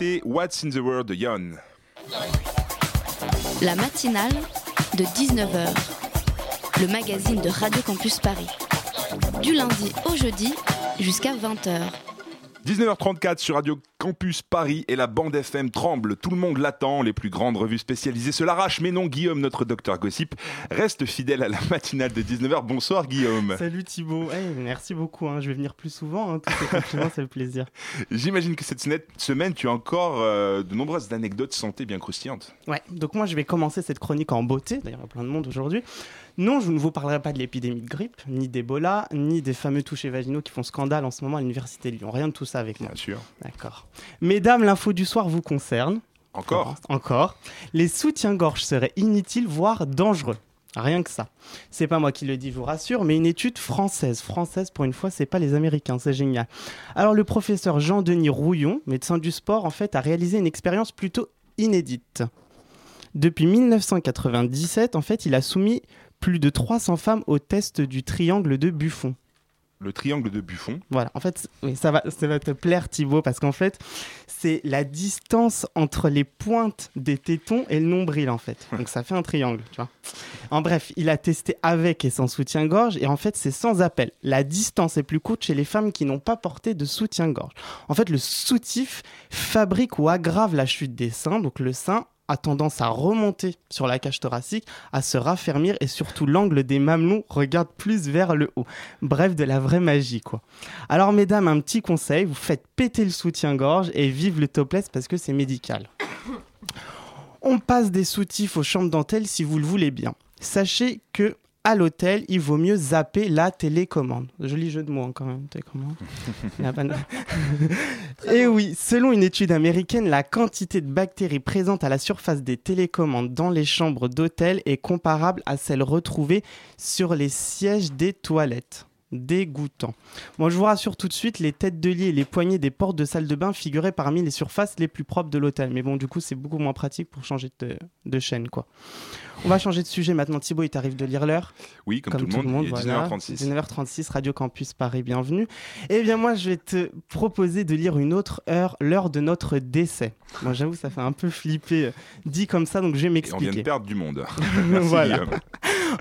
What's in the World de Yon. La matinale de 19h. Le magazine de Radio Campus Paris. Du lundi au jeudi jusqu'à 20h. 19h34 sur Radio Campus Paris et la bande FM tremble. Tout le monde l'attend. Les plus grandes revues spécialisées se l'arrachent. Mais non, Guillaume, notre docteur Gossip, reste fidèle à la matinale de 19h. Bonsoir, Guillaume. Salut Thibaut. Eh, merci beaucoup. hein. Je vais venir plus souvent. Hein. Tous ces compliments, ça fait plaisir. J'imagine que cette semaine, tu as encore euh, de nombreuses anecdotes santé bien croustillantes. Ouais, donc moi je vais commencer cette chronique en beauté. D'ailleurs, il y a plein de monde aujourd'hui. Non, je ne vous parlerai pas de l'épidémie de grippe, ni d'Ebola, ni des fameux touchés vaginaux qui font scandale en ce moment à l'université de Lyon. Rien de tout ça avec moi. Bien sûr. D'accord. Mesdames, l'info du soir vous concerne. Encore Encore. Les soutiens-gorge seraient inutiles, voire dangereux. Rien que ça. C'est pas moi qui le dis, je vous rassure, mais une étude française. Française, pour une fois, c'est pas les Américains, c'est génial. Alors, le professeur Jean-Denis Rouillon, médecin du sport, en fait, a réalisé une expérience plutôt inédite. Depuis 1997, en fait, il a soumis plus de 300 femmes au test du triangle de Buffon. Le triangle de Buffon. Voilà, en fait, ça, va, ça va te plaire Thibaut, parce qu'en fait, c'est la distance entre les pointes des tétons et le nombril, en fait. Donc ça fait un triangle, tu vois. En bref, il a testé avec et sans soutien-gorge, et en fait, c'est sans appel. La distance est plus courte chez les femmes qui n'ont pas porté de soutien-gorge. En fait, le soutif fabrique ou aggrave la chute des seins, donc le sein a tendance à remonter sur la cage thoracique, à se raffermir et surtout l'angle des mamelons regarde plus vers le haut. Bref, de la vraie magie quoi. Alors mesdames, un petit conseil, vous faites péter le soutien-gorge et vive le topless parce que c'est médical. On passe des soutifs aux chambres dentelles si vous le voulez bien. Sachez que à l'hôtel, il vaut mieux zapper la télécommande. Joli jeu de mots hein, quand même, télécommande. Et oui, selon une étude américaine, la quantité de bactéries présentes à la surface des télécommandes dans les chambres d'hôtel est comparable à celle retrouvée sur les sièges des toilettes. Dégoûtant. Moi, je vous rassure tout de suite, les têtes de lit et les poignées des portes de salle de bain figuraient parmi les surfaces les plus propres de l'hôtel. Mais bon, du coup, c'est beaucoup moins pratique pour changer de, de chaîne, quoi. On va changer de sujet maintenant. Thibaut, il t'arrive de lire l'heure. Oui, comme, tout, le monde, il est voilà. 19h36. 19h36, Radio Campus Paris, bienvenue. Eh bien, moi, je vais te proposer de lire une autre heure, l'heure de notre décès. Moi, j'avoue, ça fait un peu flipper euh, dit comme ça, donc je vais Et on vient m'expliquer. de perdre du monde. Merci, Voilà.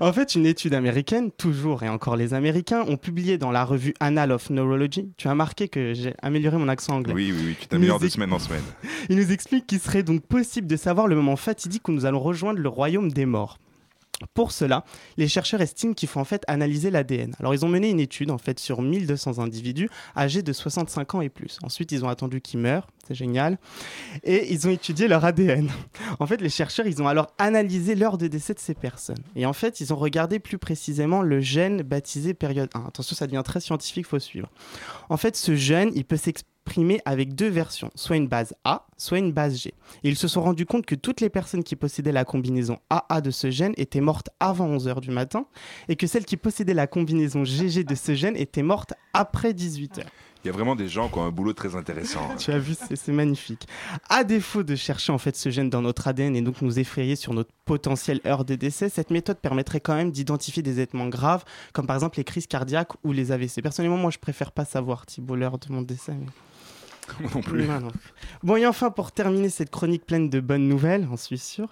En fait, une étude américaine, toujours et encore les Américains, ont publié dans la revue Annal of Neurology. Tu as marqué que j'ai amélioré mon accent anglais. Oui, oui, oui, tu t'améliores de semaine en semaine. Il nous explique qu'il serait donc possible de savoir le moment fatidique où nous allons rejoindre le royaume des Pour cela, les chercheurs estiment qu'il faut en fait analyser l'ADN. Alors ils ont mené une étude en fait sur 1200 individus âgés de 65 ans et plus. Ensuite, ils ont attendu qu'ils meurent, c'est génial, et ils ont étudié leur ADN. En fait, les chercheurs, ils ont alors analysé l'heure de décès de ces personnes. Et en fait, ils ont regardé plus précisément le gène baptisé période 1. Attention, ça devient très scientifique, faut suivre. En fait, ce gène, il peut s'exprimer avec deux versions, soit une base A, soit une base G. Et ils se sont rendus compte que toutes les personnes qui possédaient la combinaison AA de ce gène étaient mortes avant 11h du matin et que celles qui possédaient la combinaison GG de ce gène étaient mortes après 18h. Il y a vraiment des gens qui ont un boulot très intéressant. Tu as vu, c'est c'est magnifique. À défaut de chercher en fait ce gène dans notre ADN et donc nous effrayer sur notre potentielle heure de décès, cette méthode permettrait quand même d'identifier des événements graves, comme par exemple les crises cardiaques ou les AVC. Personnellement, moi, je préfère pas savoir Thibault l'heure de mon décès. mais- Moi non plus. non, non. Bon, et enfin, pour terminer cette chronique pleine de bonnes nouvelles, j'en suis sûr,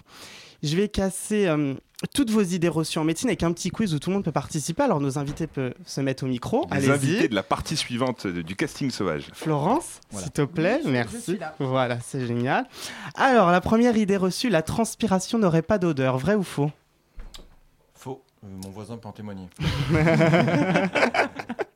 je vais casser euh, toutes vos idées reçues en médecine avec un petit quiz où tout le monde peut participer. Alors, nos invités peuvent se mettre au micro. Les invités de la partie suivante de- du casting sauvage. Florence, Voilà. s'il te plaît, Oui, je- je merci. Voilà, c'est génial. Alors, la première idée reçue, la transpiration n'aurait pas d'odeur, vrai ou faux? Faux. Euh, mon voisin peut en témoigner.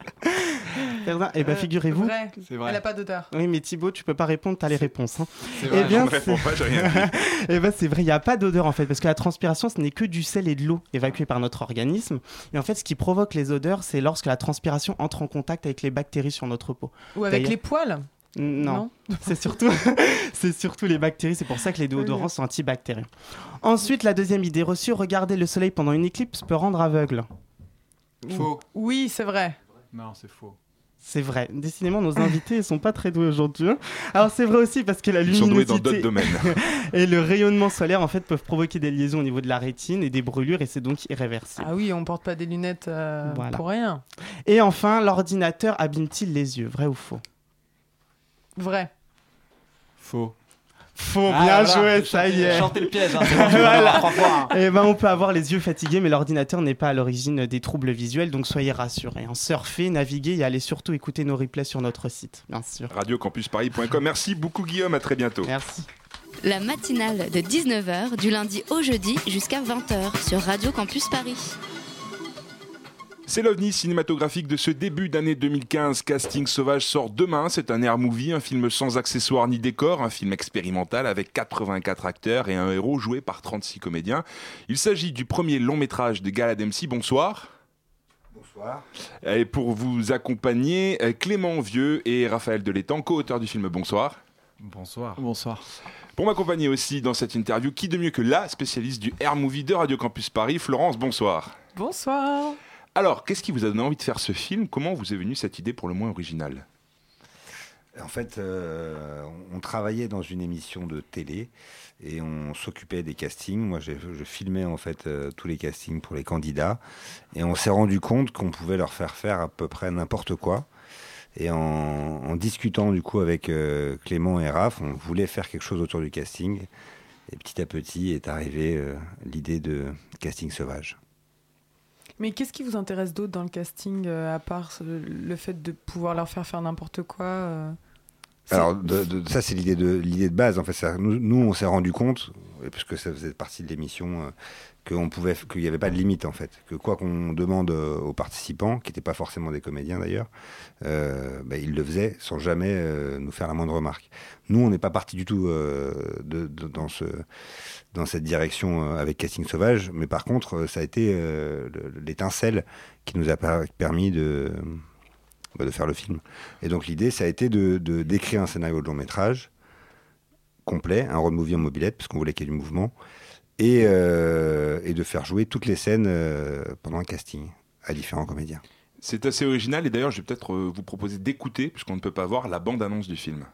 Eh bien, Euh, figurez-vous. vrai. Elle a pas d'odeur. Oui, mais Thibaut, tu peux pas répondre, t'as les réponses. hein. C'est Eh vrai. bien, Je ne réponds pas, j'ai rien dit. Eh ben c'est vrai, il n'y a pas d'odeur en fait, parce que la transpiration, ce n'est que du sel et de l'eau évacués par notre organisme. Et en fait, ce qui provoque les odeurs, c'est lorsque la transpiration entre en contact avec les bactéries sur notre peau. Ou avec les poils. Non, c'est surtout, c'est surtout les bactéries. C'est pour ça que les déodorants sont antibactériens. Ensuite, la deuxième idée reçue regarder le soleil pendant une éclipse peut rendre aveugle. Faux. Oui, c'est vrai. Non, c'est faux. C'est vrai. Décidément, nos invités ne sont pas très doués aujourd'hui. hein. Alors, c'est vrai aussi parce que la Ils sont doués dans luminosité d'autres domaines. et le rayonnement solaire en fait peuvent provoquer des liaisons au niveau de la rétine et des brûlures et c'est donc irréversible. Ah oui, on porte pas des lunettes euh, Voilà. pour rien. Et enfin, l'ordinateur abîme-t-il les yeux, vrai ou faux? Vrai. Faux. Faux, Ah, bien voilà, joué, ça y est. chanté le piège, hein, bon, hein. Eh ben, on peut avoir les yeux fatigués, mais l'ordinateur n'est pas à l'origine des troubles visuels, donc soyez rassurés. hein. Surfez, naviguez et allez surtout écouter nos replays sur notre site, bien sûr. Radiocampusparis.com. Merci beaucoup Guillaume, à très bientôt. Merci. La matinale de 19h du lundi au jeudi jusqu'à 20h sur Radio Campus Paris. C'est l'ovni cinématographique de ce début d'année 2015. Casting Sauvage sort demain. C'est un air movie, un film sans accessoires ni décors, un film expérimental avec 84 acteurs et un héros joué par 36 comédiens. Il s'agit du premier long métrage de Gala Dempsey. Bonsoir. Bonsoir. Et pour vous accompagner, Clément Vieux et Raphaël Delétang, co-auteurs du film. Bonsoir. Bonsoir. Bonsoir. Pour m'accompagner aussi dans cette interview, qui de mieux que la spécialiste du air movie de Radio Campus Paris, Florence, bonsoir. Bonsoir. Alors, qu'est-ce qui vous a donné envie de faire ce film? Comment vous est venue cette idée pour le moins originale? En fait, euh, on travaillait dans une émission de télé et on s'occupait des castings. Moi, je filmais en fait euh, tous les castings pour les candidats et on s'est rendu compte qu'on pouvait leur faire faire à peu près n'importe quoi. Et en, discutant du coup avec euh, Clément et Raph, on voulait faire quelque chose autour du casting. Et petit à petit est arrivée l'idée de casting sauvage. Mais qu'est-ce qui vous intéresse d'autre dans le casting, euh, à part le fait de pouvoir leur faire faire n'importe quoi euh, Alors, de- de- ça, c'est l'idée de, de base. En fait, nous, nous, on s'est rendu compte, puisque ça faisait partie de l'émission, euh, qu'on pouvait, qu'il n'y avait pas de limite, en fait. Que quoi qu'on demande euh, aux participants, qui n'étaient pas forcément des comédiens d'ailleurs, euh, bah, ils le faisaient sans jamais euh, nous faire la moindre remarque. Nous, on n'est pas parti du tout dans, ce, dans cette direction avec Casting Sauvage, mais par contre, ça a été le- l'étincelle qui nous a per- permis de bah, de faire le film. Et donc l'idée, ça a été de- d'écrire un scénario de long métrage complet, un road movie en mobilette, parce qu'on voulait qu'il y ait du mouvement, et, euh, et de faire jouer toutes les scènes euh, pendant un casting à différents comédiens. C'est assez original et d'ailleurs, je vais peut-être euh, vous proposer d'écouter, puisqu'on ne peut pas voir, la bande-annonce du film.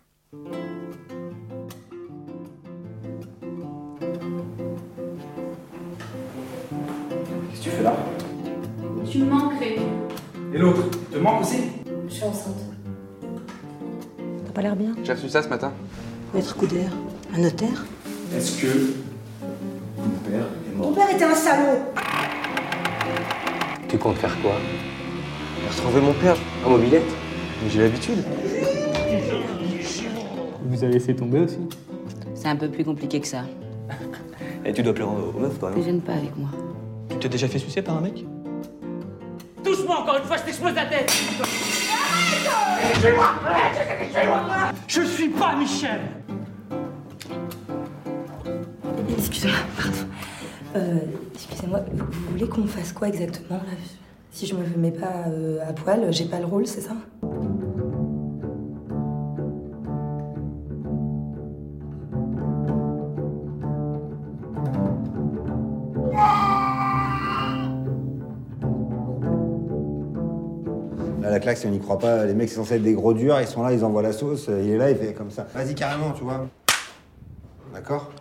Qu'est-ce que tu fais là? Tu me manques, Rémi. Et l'autre Te manque aussi? Je suis enceinte. T'as pas l'air bien? J'ai reçu ça ce matin? Maître Coudert, un notaire? Est-ce que mon père est mort. Ton père était un salaud. Tu comptes faire quoi? Retrouver mon père en mobilette? Mais J'ai l'habitude. Vous avez laissé tomber aussi. C'est un peu plus compliqué que ça. Et tu dois plaire aux aux meufs, toi, Ne non gêne pas avec moi. Tu t'es déjà fait sucer par un mec? Touche-moi encore une fois, je t'explose la tête. Je suis pas Michel Excusez-moi, pardon. Euh, excusez-moi, vous voulez qu'on fasse quoi exactement là? Si je me mets pas euh, à poil, j'ai pas le rôle, c'est ça? Là, la claque, si on n'y croit pas, les mecs, c'est censé être des gros durs, ils sont là, ils envoient la sauce, il est là, il fait comme ça. Vas-y, carrément, tu vois. D'accord?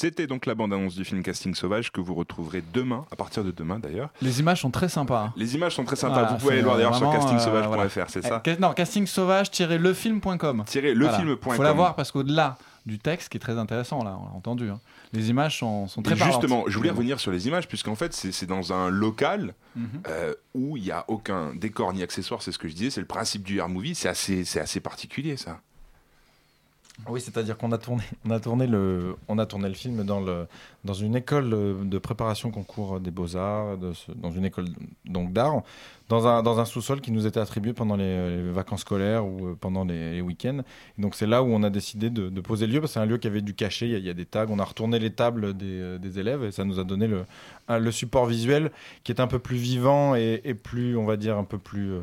C'était donc la bande-annonce du film Casting Sauvage que vous retrouverez demain, à partir de demain d'ailleurs. Les images sont très sympas. hein. Les images sont très sympas, Voilà, vous pouvez aller voir d'ailleurs sur vraiment, castingsauvage.fr, euh, voilà. c'est ça ca- Non, casting sauvage-lefilm.com. lefilm.com. Faut la voir parce qu'au-delà du texte qui est très intéressant, là, on l'a entendu, hein, les images sont, sont très parlantes. justement, je voulais revenir sur les images, puisqu'en fait, c'est dans un local Mhm. euh, où il n'y a aucun décor ni accessoire, c'est ce que je disais, c'est le principe du air movie, c'est assez, c'est assez particulier ça. Oui, c'est-à-dire qu'on a tourné, on a tourné le, on a tourné le film dans le, dans une école de préparation concours des beaux arts, dans une école donc d'art, dans un, dans un sous-sol qui nous était attribué pendant les, vacances scolaires ou euh, pendant les, week-ends. Donc c'est là où on a décidé de, poser le lieu parce que c'est un lieu qui avait du cachet. Il y, a, il y a des tags. On a retourné les tables des, euh, des élèves et ça nous a donné le, le support visuel qui est un peu plus vivant et, et plus, on va dire, un peu plus euh,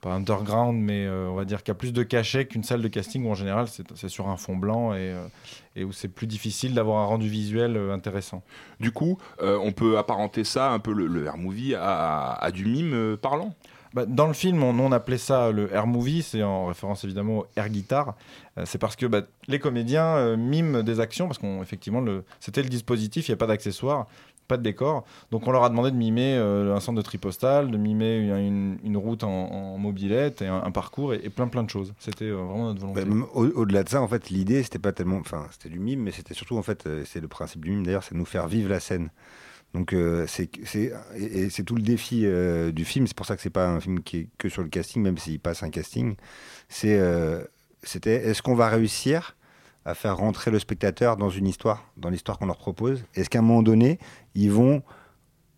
pas underground, mais euh, on va dire qu'il y a plus de cachet qu'une salle de casting où en général c'est sur un fond blanc et, euh, et où c'est plus difficile d'avoir un rendu visuel euh, intéressant. Du coup, on peut apparenter ça un peu le, le air movie à, à du mime parlant? Bah, dans le film, on, on appelait ça le air movie, c'est en référence évidemment au air guitar. C'est parce que bah, les comédiens miment des actions, parce qu'effectivement, c'était le dispositif, il n'y a pas d'accessoires. Pas de décor. Donc on leur a demandé de mimer euh, un centre de tri postal, de mimer une, une- route en, mobilette et un, parcours et, plein plein de choses. C'était euh, vraiment notre volonté. Bah, Au-delà de ça, en fait, l'idée, c'était pas tellement. Enfin, c'était du mime, mais c'était surtout, en fait, euh, c'est le principe du mime d'ailleurs, c'est de nous faire vivre la scène. Donc, c'est c'est- tout le défi du film. C'est pour ça que c'est pas un film qui est que sur le casting, même s'il passe un casting. C'est c'était est-ce qu'on va réussir à faire rentrer le spectateur dans une histoire, dans l'histoire qu'on leur propose Est-ce qu'à un moment donné, ils vont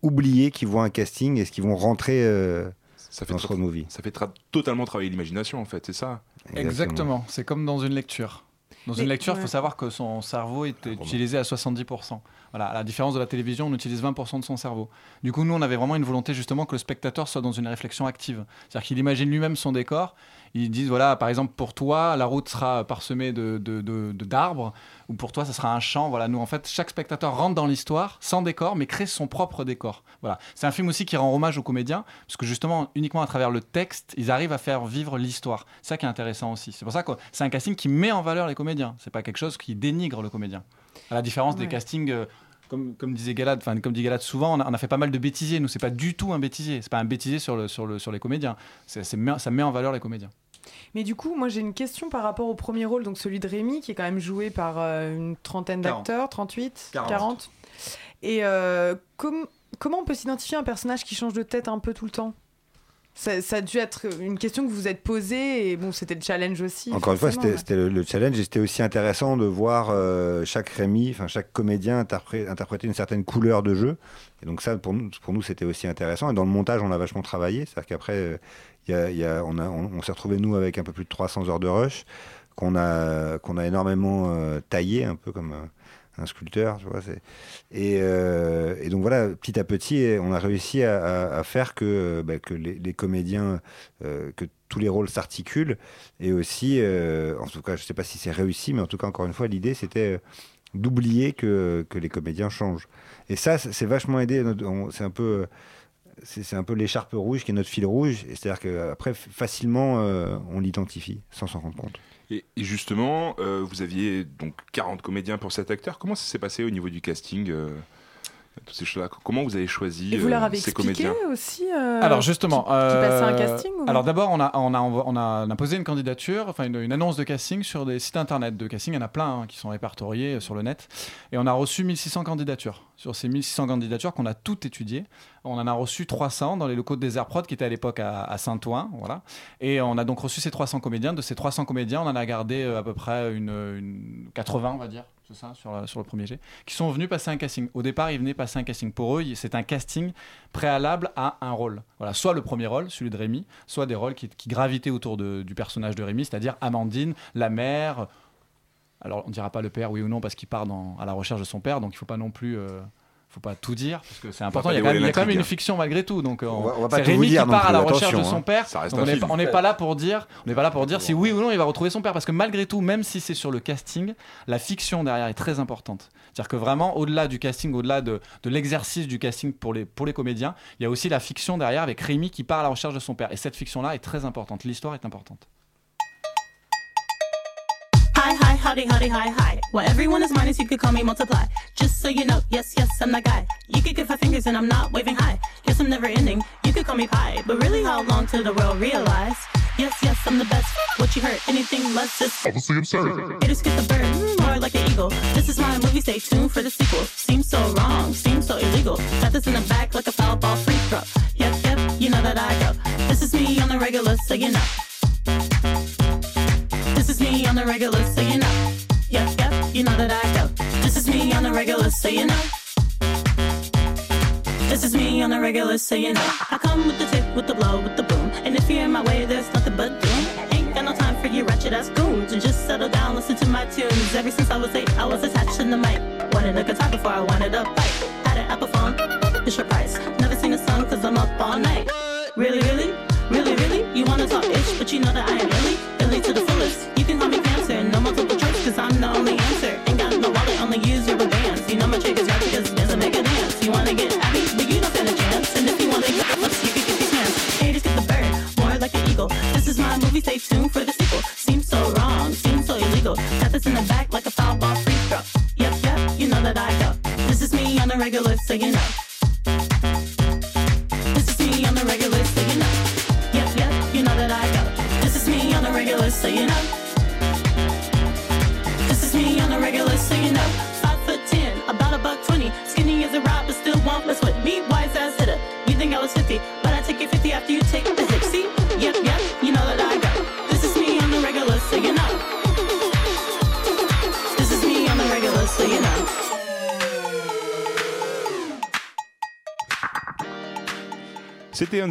oublier qu'ils voient un casting Est-ce qu'ils vont rentrer euh, Ça fait dans ce movie? Ça fait tra- totalement travailler l'imagination, en fait, c'est ça Exactement, c'est comme dans une lecture. Dans Mais- une lecture, il ouais. faut savoir que son cerveau est utilisé à 70%. Voilà, à la différence de la télévision, on utilise 20% de son cerveau. Du coup, nous, on avait vraiment une volonté justement que le spectateur soit dans une réflexion active. C'est-à-dire qu'il imagine lui-même son décor. Ils disent, voilà, par exemple, pour toi, la route sera parsemée de, de- de- de- d'arbres, ou pour toi, ça sera un champ. Voilà, nous, en fait, chaque spectateur rentre dans l'histoire sans décor, mais crée son propre décor. Voilà. C'est un film aussi qui rend hommage aux comédiens, parce que justement, uniquement à travers le texte, ils arrivent à faire vivre l'histoire. C'est ça qui est intéressant aussi. C'est pour ça que c'est un casting qui met en valeur les comédiens. C'est pas quelque chose qui dénigre le comédien. À la différence des castings. euh, comme, comme disait Galad, enfin comme dit Galad souvent, on a, on a fait pas mal de bêtisiers. Nous, c'est pas du tout un bêtisier. C'est pas un bêtisier sur, le, sur, le, sur les comédiens. C'est, c'est met- ça met en valeur les comédiens. Mais du coup, moi j'ai une question par rapport au premier rôle, donc celui de Rémi, qui est quand même joué par euh, une trentaine 40. d'acteurs, 38, 40. 40. Et euh, com- comment on peut s'identifier à un personnage qui change de tête un peu tout le temps? Ça, ça a dû être une question que vous vous êtes posée, et bon, c'était le challenge aussi. Encore une fois, c'était le, le challenge et c'était aussi intéressant de voir euh, chaque Rémi, enfin chaque comédien interpré- interpréter une certaine couleur de jeu. Et donc ça, pour nous, pour nous c'était aussi intéressant. Et dans le montage, on a vachement travaillé. C'est-à-dire qu'après, euh, y a- y a- on, a- on, on s'est retrouvé nous avec un peu plus de 300 heures de rush qu'on a, qu'on a énormément euh, taillé, un peu comme un sculpteur. Tu vois, euh, et donc voilà, petit à petit, on a réussi à, faire que, euh, bah, les, comédiens, euh, que tous les rôles s'articulent. Et aussi, en tout cas, je ne sais pas si c'est réussi, mais en tout cas, encore une fois, l'idée, c'était d'oublier que, les comédiens changent. Et ça, c'est vachement aidé. C'est un peu... l'écharpe rouge qui est notre fil rouge. C'est-à-dire qu'après, facilement, on l'identifie sans s'en rendre compte. Et, justement, euh, vous aviez donc 40 comédiens pour cet acteur. Comment ça s'est passé au niveau du casting toutes ces choses-là Comment vous avez choisi Et vous leur euh, avez ces comédiens aussi euh, Alors justement, qui, qui passait un euh, casting ou alors d'abord on a on a on a, on a posé une candidature, enfin une, une annonce de casting sur des sites internet de casting. Il y en a plein hein, qui sont répertoriés sur le net, et on a reçu 1600 candidatures. Sur ces 1600 candidatures qu'on a toutes étudiées, on en a reçu 300 dans les locaux de Desert Prod qui étaient à l'époque à, à Saint-Ouen, voilà. Et on a donc reçu ces 300 comédiens. De ces 300 comédiens, on en a gardé à peu près une, une 80, on va dire, ça, sur, le premier jet, qui sont venus passer un casting. Au départ, ils venaient passer un casting. Pour eux, c'est un casting préalable à un rôle. Voilà, soit le premier rôle, celui de Rémi, soit des rôles qui, gravitaient autour du personnage de Rémi, c'est-à-dire Amandine, la mère. Alors, on dira pas le père, oui ou non, parce qu'il part à la recherche de son père, donc il faut pas non plus. euh, faut pas tout dire parce que c'est important. Il y, a quand même, une fiction malgré tout. Donc euh, On va- on va pas c'est Rémi dire qui part à la recherche de son hein. père. Donc on n'est pas là pour dire, on n'est pas là pour dire si oui ou non il va retrouver son père parce que malgré tout, même si c'est sur le casting, la fiction derrière est très importante. C'est-à-dire que vraiment, au-delà du casting, au-delà de, de l'exercice du casting pour les, pour les comédiens, il y a aussi la fiction derrière avec Rémi qui part à la recherche de son père. Et cette fiction-là est très importante. L'histoire est importante. Hi, hi, howdy, howdy, hi, hi. Well, everyone is minus, you could call me multiply. Just so you know, yes, yes, I'm that guy. You could give five fingers and I'm not waving high. Guess I'm never ending, you could call me pie. But really, how long till the world realize? Yes, yes, I'm the best. What you heard, anything less just obviously absurd. Haters get the bird, more like an eagle. This is my movie, stay tuned for the sequel. Seems so wrong, seems so illegal. Got this in the back like a foul ball free throw. Yep, yep, you know that I go. This is me on the regular, so you know. The regular, so you know. Yep, yep, you know that I go. This is me on the regular, so you know. This is me on the regular, so you know. I come with the tip, with the blow, with the boom. And if you're in my way, there's nothing but doom. Ain't got no time for you ratchet ass goons. And just settle down, listen to my tunes. Ever since I was eight, I was attached to the mic. Wanted a guitar before I wanted a bike. Had an Apple phone, it's your price. Never seen a sun, cause I'm up all night. Really, really? Really, really? You wanna talk ish, but you know that I am really,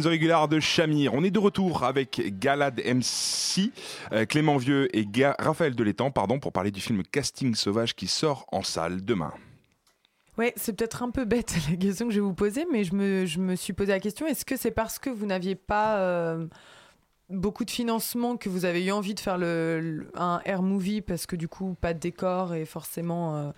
the de Chamir. On est de retour avec Galad MC, euh, Clément Vieux et Raphaël Delétang pardon, pour parler du film Casting Sauvage qui sort en salle demain. Ouais, c'est peut-être un peu bête la question que je vais vous poser, mais je me, suis posé la question est-ce que c'est parce que vous n'aviez pas euh, beaucoup de financement que vous avez eu envie de faire un air movie parce que du coup, pas de décor et forcément euh,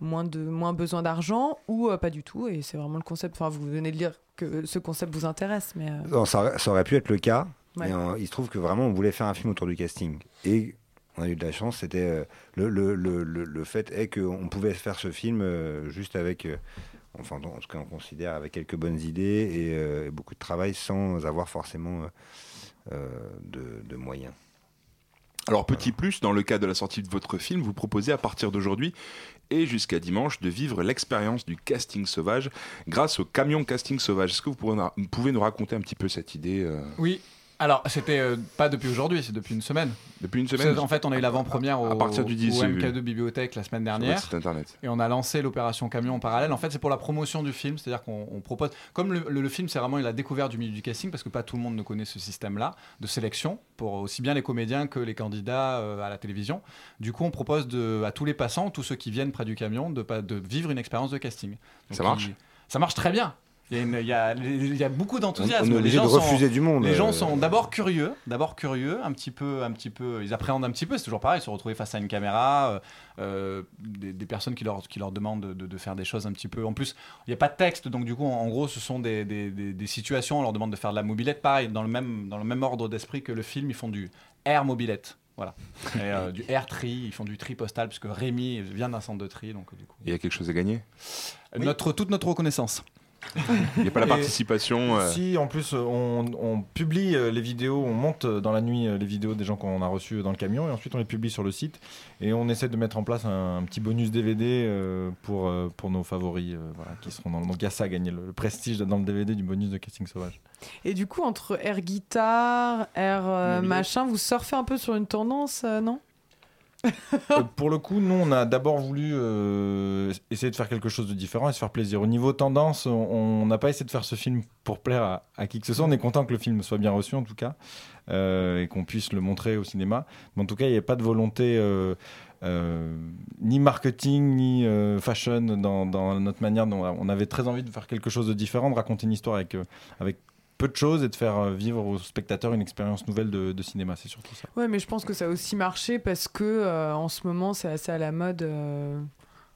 moins, de, moins besoin d'argent ou euh, pas du tout Et c'est vraiment le concept. Enfin, vous venez de dire que ce concept vous intéresse, mais. euh, Non, ça, aurait- ça aurait pu être le cas, Ouais. mais euh, il se trouve que vraiment on voulait faire un film autour du casting. Et on a eu de la chance, c'était euh, le, le, le, le, le fait est qu'on pouvait faire ce film euh, juste avec, euh, enfin en tout cas on considère avec quelques bonnes idées et euh, beaucoup de travail sans avoir forcément euh, euh, de, de moyens. Alors petit plus, dans le cas de la sortie de votre film, vous proposez à partir d'aujourd'hui et jusqu'à dimanche de vivre l'expérience du casting sauvage grâce au camion casting sauvage. Est-ce que vous pouvez, nous raconter un petit peu cette idée euh, Oui. Alors, c'était euh, pas depuis aujourd'hui, c'est depuis une semaine. Depuis une semaine En fait, on a eu l'avant-première au, À partir du 10, au j'ai vu. MK2 Bibliothèque la semaine dernière. internet Et on a lancé l'opération camion en parallèle. En fait, c'est pour la promotion du film, c'est-à-dire qu'on on propose. Comme le, le- le film, c'est vraiment la découverte du milieu du casting, parce que pas tout le monde ne connaît ce système-là de sélection pour aussi bien les comédiens que les candidats euh, à la télévision. Du coup, on propose de, à tous les passants, tous ceux qui viennent près du camion, de, vivre une expérience de casting. Donc, Ça marche Ça marche très bien. Il y a, une- il y a- il y a beaucoup d'enthousiasme. On- on est Les gens de sont- refuser du monde, Les gens euh. sont d'abord curieux, d'abord curieux, un petit peu, un petit peu, ils appréhendent un petit peu. C'est toujours pareil, se retrouver face à une caméra, euh, euh, des, des personnes qui leur, qui leur demandent de, faire des choses un petit peu. En plus, il n'y a pas de texte, donc du coup, en, en gros, ce sont des, des- situations. On leur demande de faire de la mobilette, pareil, dans le même, dans le même ordre d'esprit que le film. Ils font du air mobilette. Voilà. Et, euh, du air tri, ils font du tri postal, puisque Rémi vient d'un centre de tri. Donc, du coup. Il y a quelque chose à gagner? Notre, toute notre reconnaissance. Il n'y a pas la participation euh, Si, en plus, on, on publie euh, les vidéos, on monte dans la nuit euh, les vidéos des gens qu'on a reçus dans le camion, et ensuite on les publie sur le site. Et on essaie de mettre en place un, un petit bonus DVD euh, pour, euh, pour nos favoris, euh, voilà, qui seront dans le. Donc il y a ça à gagner, le, le prestige dans le DVD du bonus de Casting Sauvage. Et du coup, entre air guitare, air euh, machin, vous surfez un peu sur une tendance, euh, non? Euh, pour le coup, nous, on a d'abord voulu euh, essayer de faire quelque chose de différent et se faire plaisir. Au niveau tendance, on- n'a pas essayé de faire ce film pour plaire à, qui que ce soit. On est content que le film soit bien reçu, en tout cas, euh, et qu'on puisse le montrer au cinéma. Mais en tout cas, il n'y a pas de volonté ni marketing, ni fashion dans, notre manière. dont on avait très envie de faire quelque chose de différent, de raconter une histoire avec peu de choses et de faire euh, vivre aux spectateurs une expérience nouvelle de, de cinéma. C'est surtout ça. Ouais, mais je pense que ça a aussi marché parce que euh, en ce moment, c'est assez à la mode. euh,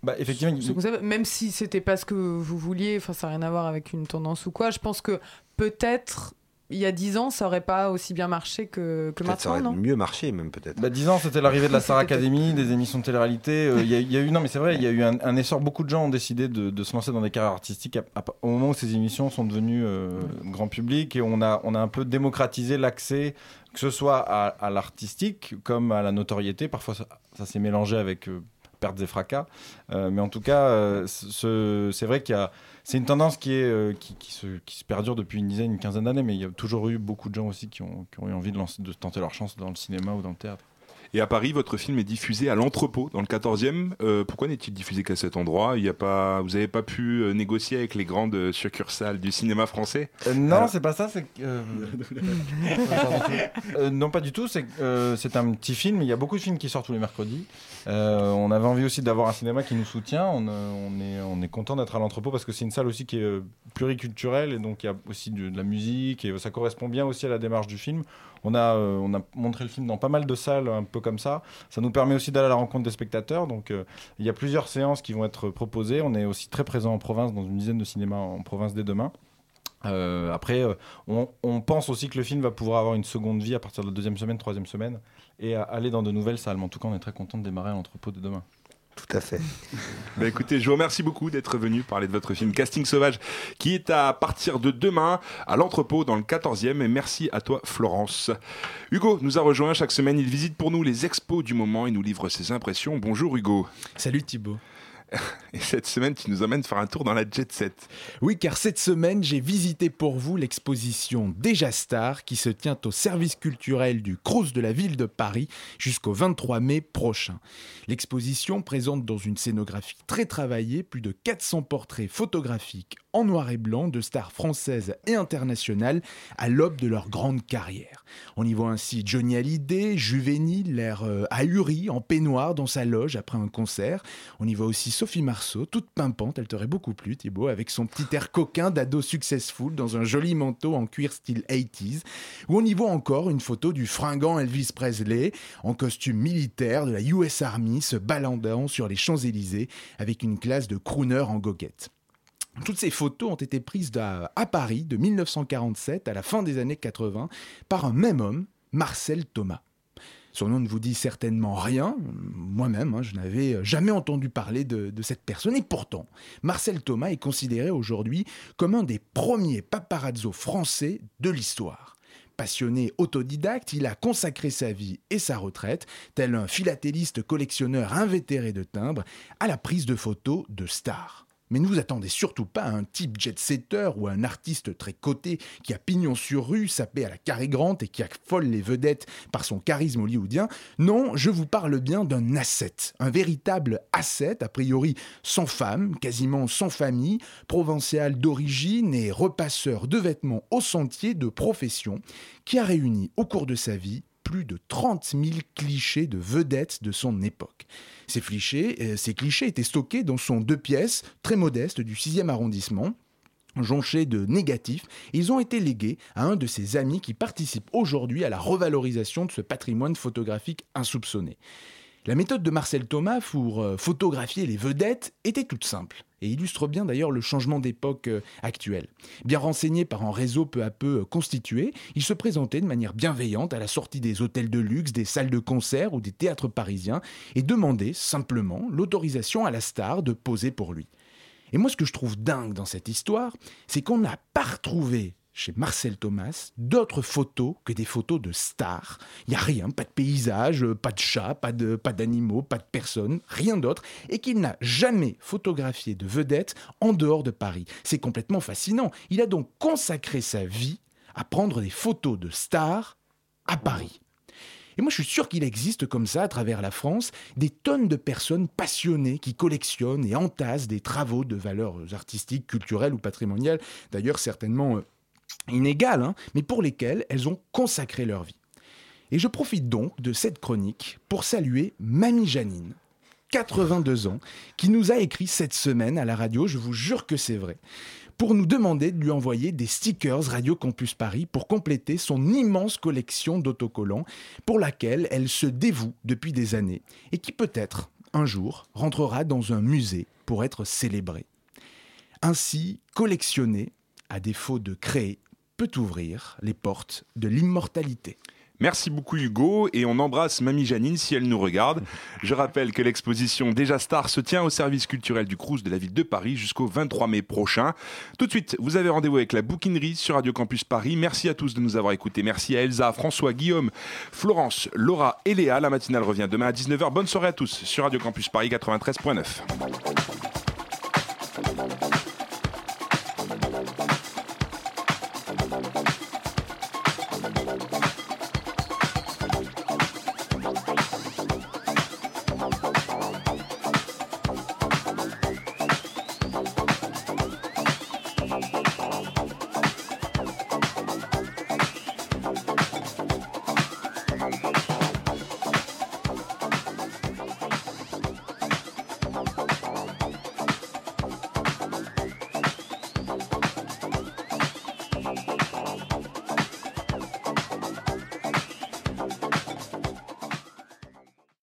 Bah, effectivement, ce même si c'était pas ce que vous vouliez, enfin, ça n'a rien à voir avec une tendance ou quoi. Je pense que peut-être il y a 10 ans, ça aurait pas aussi bien marché que, que Peut-être ça maintenant, aurait non mieux marché, même peut-être. Bah, 10 ans, c'était l'arrivée de la Star Academy, des émissions de télé-réalité. Euh, Il y, a- il y a eu, non, mais c'est vrai, il y a eu un, un essor. Beaucoup de gens ont décidé de, de se lancer dans des carrières artistiques à- à- au moment où ces émissions sont devenues euh, grand public et on a, on a un peu démocratisé l'accès, que ce soit à, à l'artistique comme à la notoriété. Parfois, ça, ça s'est mélangé avec euh, pertes et fracas. Euh, mais en tout cas, euh, ce- c'est vrai qu'il y a. C'est une tendance euh, qui, se, perdure depuis une dizaine, une quinzaine d'années, mais il y a toujours eu beaucoup de gens aussi qui ont, qui ont eu envie de, lancer- de tenter leur chance dans le cinéma ou dans le théâtre. Et à Paris, votre film est diffusé à l'entrepôt, dans le 14e. Euh, pourquoi n'est-il diffusé qu'à cet endroit? Il y a pas, Vous n'avez pas pu euh, négocier avec les grandes euh, succursales du cinéma français? Euh, non, Alors- c'est pas ça. C'est euh, euh, non, pas du tout. C'est euh, c'est un petit film. Il y a beaucoup de films qui sortent tous les mercredis. Euh, on avait envie aussi d'avoir un cinéma qui nous soutient. On, euh, on est on est content d'être à l'entrepôt parce que c'est une salle aussi qui est euh, pluriculturelle et donc il y a aussi de, de la musique et ça correspond bien aussi à la démarche du film. On a euh, on a montré le film dans pas mal de salles un peu comme ça. Ça nous permet aussi d'aller à la rencontre des spectateurs. Donc euh, il y a plusieurs séances qui vont être proposées. On est aussi très présent en province dans une dizaine de cinémas en province dès demain. Euh, après, on, pense aussi que le film va pouvoir avoir une seconde vie à partir de la deuxième semaine, troisième semaine, et à aller dans de nouvelles salles. Mais en tout cas, on est très content de démarrer à l'entrepôt de demain. Tout à fait. Bah écoutez, je vous remercie beaucoup d'être venu parler de votre film Casting Sauvage qui est à partir de demain à l'entrepôt dans le 14e. Et merci à toi, Florence. Hugo nous a rejoint chaque semaine. Il visite pour nous les expos du moment et nous livre ses impressions. Bonjour, Hugo. Salut, Thibaut. Et cette semaine, tu nous emmènes faire un tour dans la Jet Set. Oui, car cette semaine, j'ai visité pour vous l'exposition Déjà Star qui se tient au service culturel du Crous de la ville de Paris jusqu'au 23 mai prochain. L'exposition présente dans une scénographie très travaillée plus de 400 portraits photographiques en noir et blanc de stars françaises et internationales à l'aube de leur grande carrière. On y voit ainsi Johnny Hallyday, juvénile, l'air euh, ahuri, en peignoir dans sa loge après un concert. On y voit aussi Sophie Marceau, toute pimpante, elle t'aurait beaucoup plu Thibaut, avec son petit air coquin d'ado successful dans un joli manteau en cuir style 80s. Ou on y voit encore une photo du fringant Elvis Presley en costume militaire de la US Army se baladant sur les Champs-Élysées avec une classe de crooner en goguette. Toutes ces photos ont été prises à Paris de 1947 à la fin des années 80 par un même homme, Marcel Thomas. Son nom ne vous dit certainement rien. Moi-même, hein, je n'avais jamais entendu parler de, cette personne. Et pourtant, Marcel Thomas est considéré aujourd'hui comme un des premiers paparazzo français de l'histoire. Passionné autodidacte, il a consacré sa vie et sa retraite, tel un philatéliste collectionneur invétéré de timbres, à la prise de photos de stars. Mais ne vous attendez surtout pas à un type jet-setter ou à un artiste très coté qui a pignon sur rue, sapé à la Cary Grant et qui affole les vedettes par son charisme hollywoodien. Non, je vous parle bien d'un asset, un véritable asset, a priori sans femme, quasiment sans famille, provincial d'origine et repasseur de vêtements au sentier de profession, qui a réuni au cours de sa vie plus de 30 000 clichés de vedettes de son époque. Ces clichés, euh, ces clichés étaient stockés dans son deux pièces très modeste du 6e arrondissement jonchés de négatifs, ils ont été légués à un de ses amis qui participe aujourd'hui à la revalorisation de ce patrimoine photographique insoupçonné. La méthode de Marcel Thomas pour euh, photographier les vedettes était toute simple et illustre bien d'ailleurs le changement d'époque euh, actuelle. Bien renseigné par un réseau peu à peu euh, constitué, il se présentait de manière bienveillante à la sortie des hôtels de luxe, des salles de concert ou des théâtres parisiens et demandait simplement l'autorisation à la star de poser pour lui. Et moi ce que je trouve dingue dans cette histoire, c'est qu'on n'a pas retrouvé chez Marcel Thomas d'autres photos que des photos de stars. Il n'y a rien, pas de paysage, pas de chat, pas de pas d'animaux, pas de personnes, rien d'autre, et qu'il n'a jamais photographié de vedette en dehors de Paris. C'est complètement fascinant. Il a donc consacré sa vie à prendre des photos de stars à Paris. Et moi, je suis sûr qu'il existe comme ça, à travers la France, des tonnes de personnes passionnées qui collectionnent et entassent des travaux de valeurs artistiques, culturelles ou patrimoniales, d'ailleurs certainement euh, inégales, hein, mais pour lesquelles elles ont consacré leur vie. Et je profite donc de cette chronique pour saluer Mamie Janine, 82 ans, qui nous a écrit cette semaine à la radio, je vous jure que c'est vrai, pour nous demander de lui envoyer des stickers Radio Campus Paris pour compléter son immense collection d'autocollants pour laquelle elle se dévoue depuis des années et qui peut-être, un jour, rentrera dans un musée pour être célébrée. Ainsi, collectionner, à défaut de créer, peut ouvrir les portes de l'immortalité. Merci beaucoup Hugo et on embrasse Mamie Janine si elle nous regarde. Je rappelle que l'exposition Déjà Star se tient au service culturel du Crous de la ville de Paris jusqu'au 23 mai prochain. Tout de suite, vous avez rendez-vous avec la bouquinerie sur Radio Campus Paris. Merci à tous de nous avoir écoutés. Merci à Elsa, François, Guillaume, Florence, Laura et Léa. La matinale revient demain à 19h. Bonne soirée à tous sur Radio Campus Paris 93.9.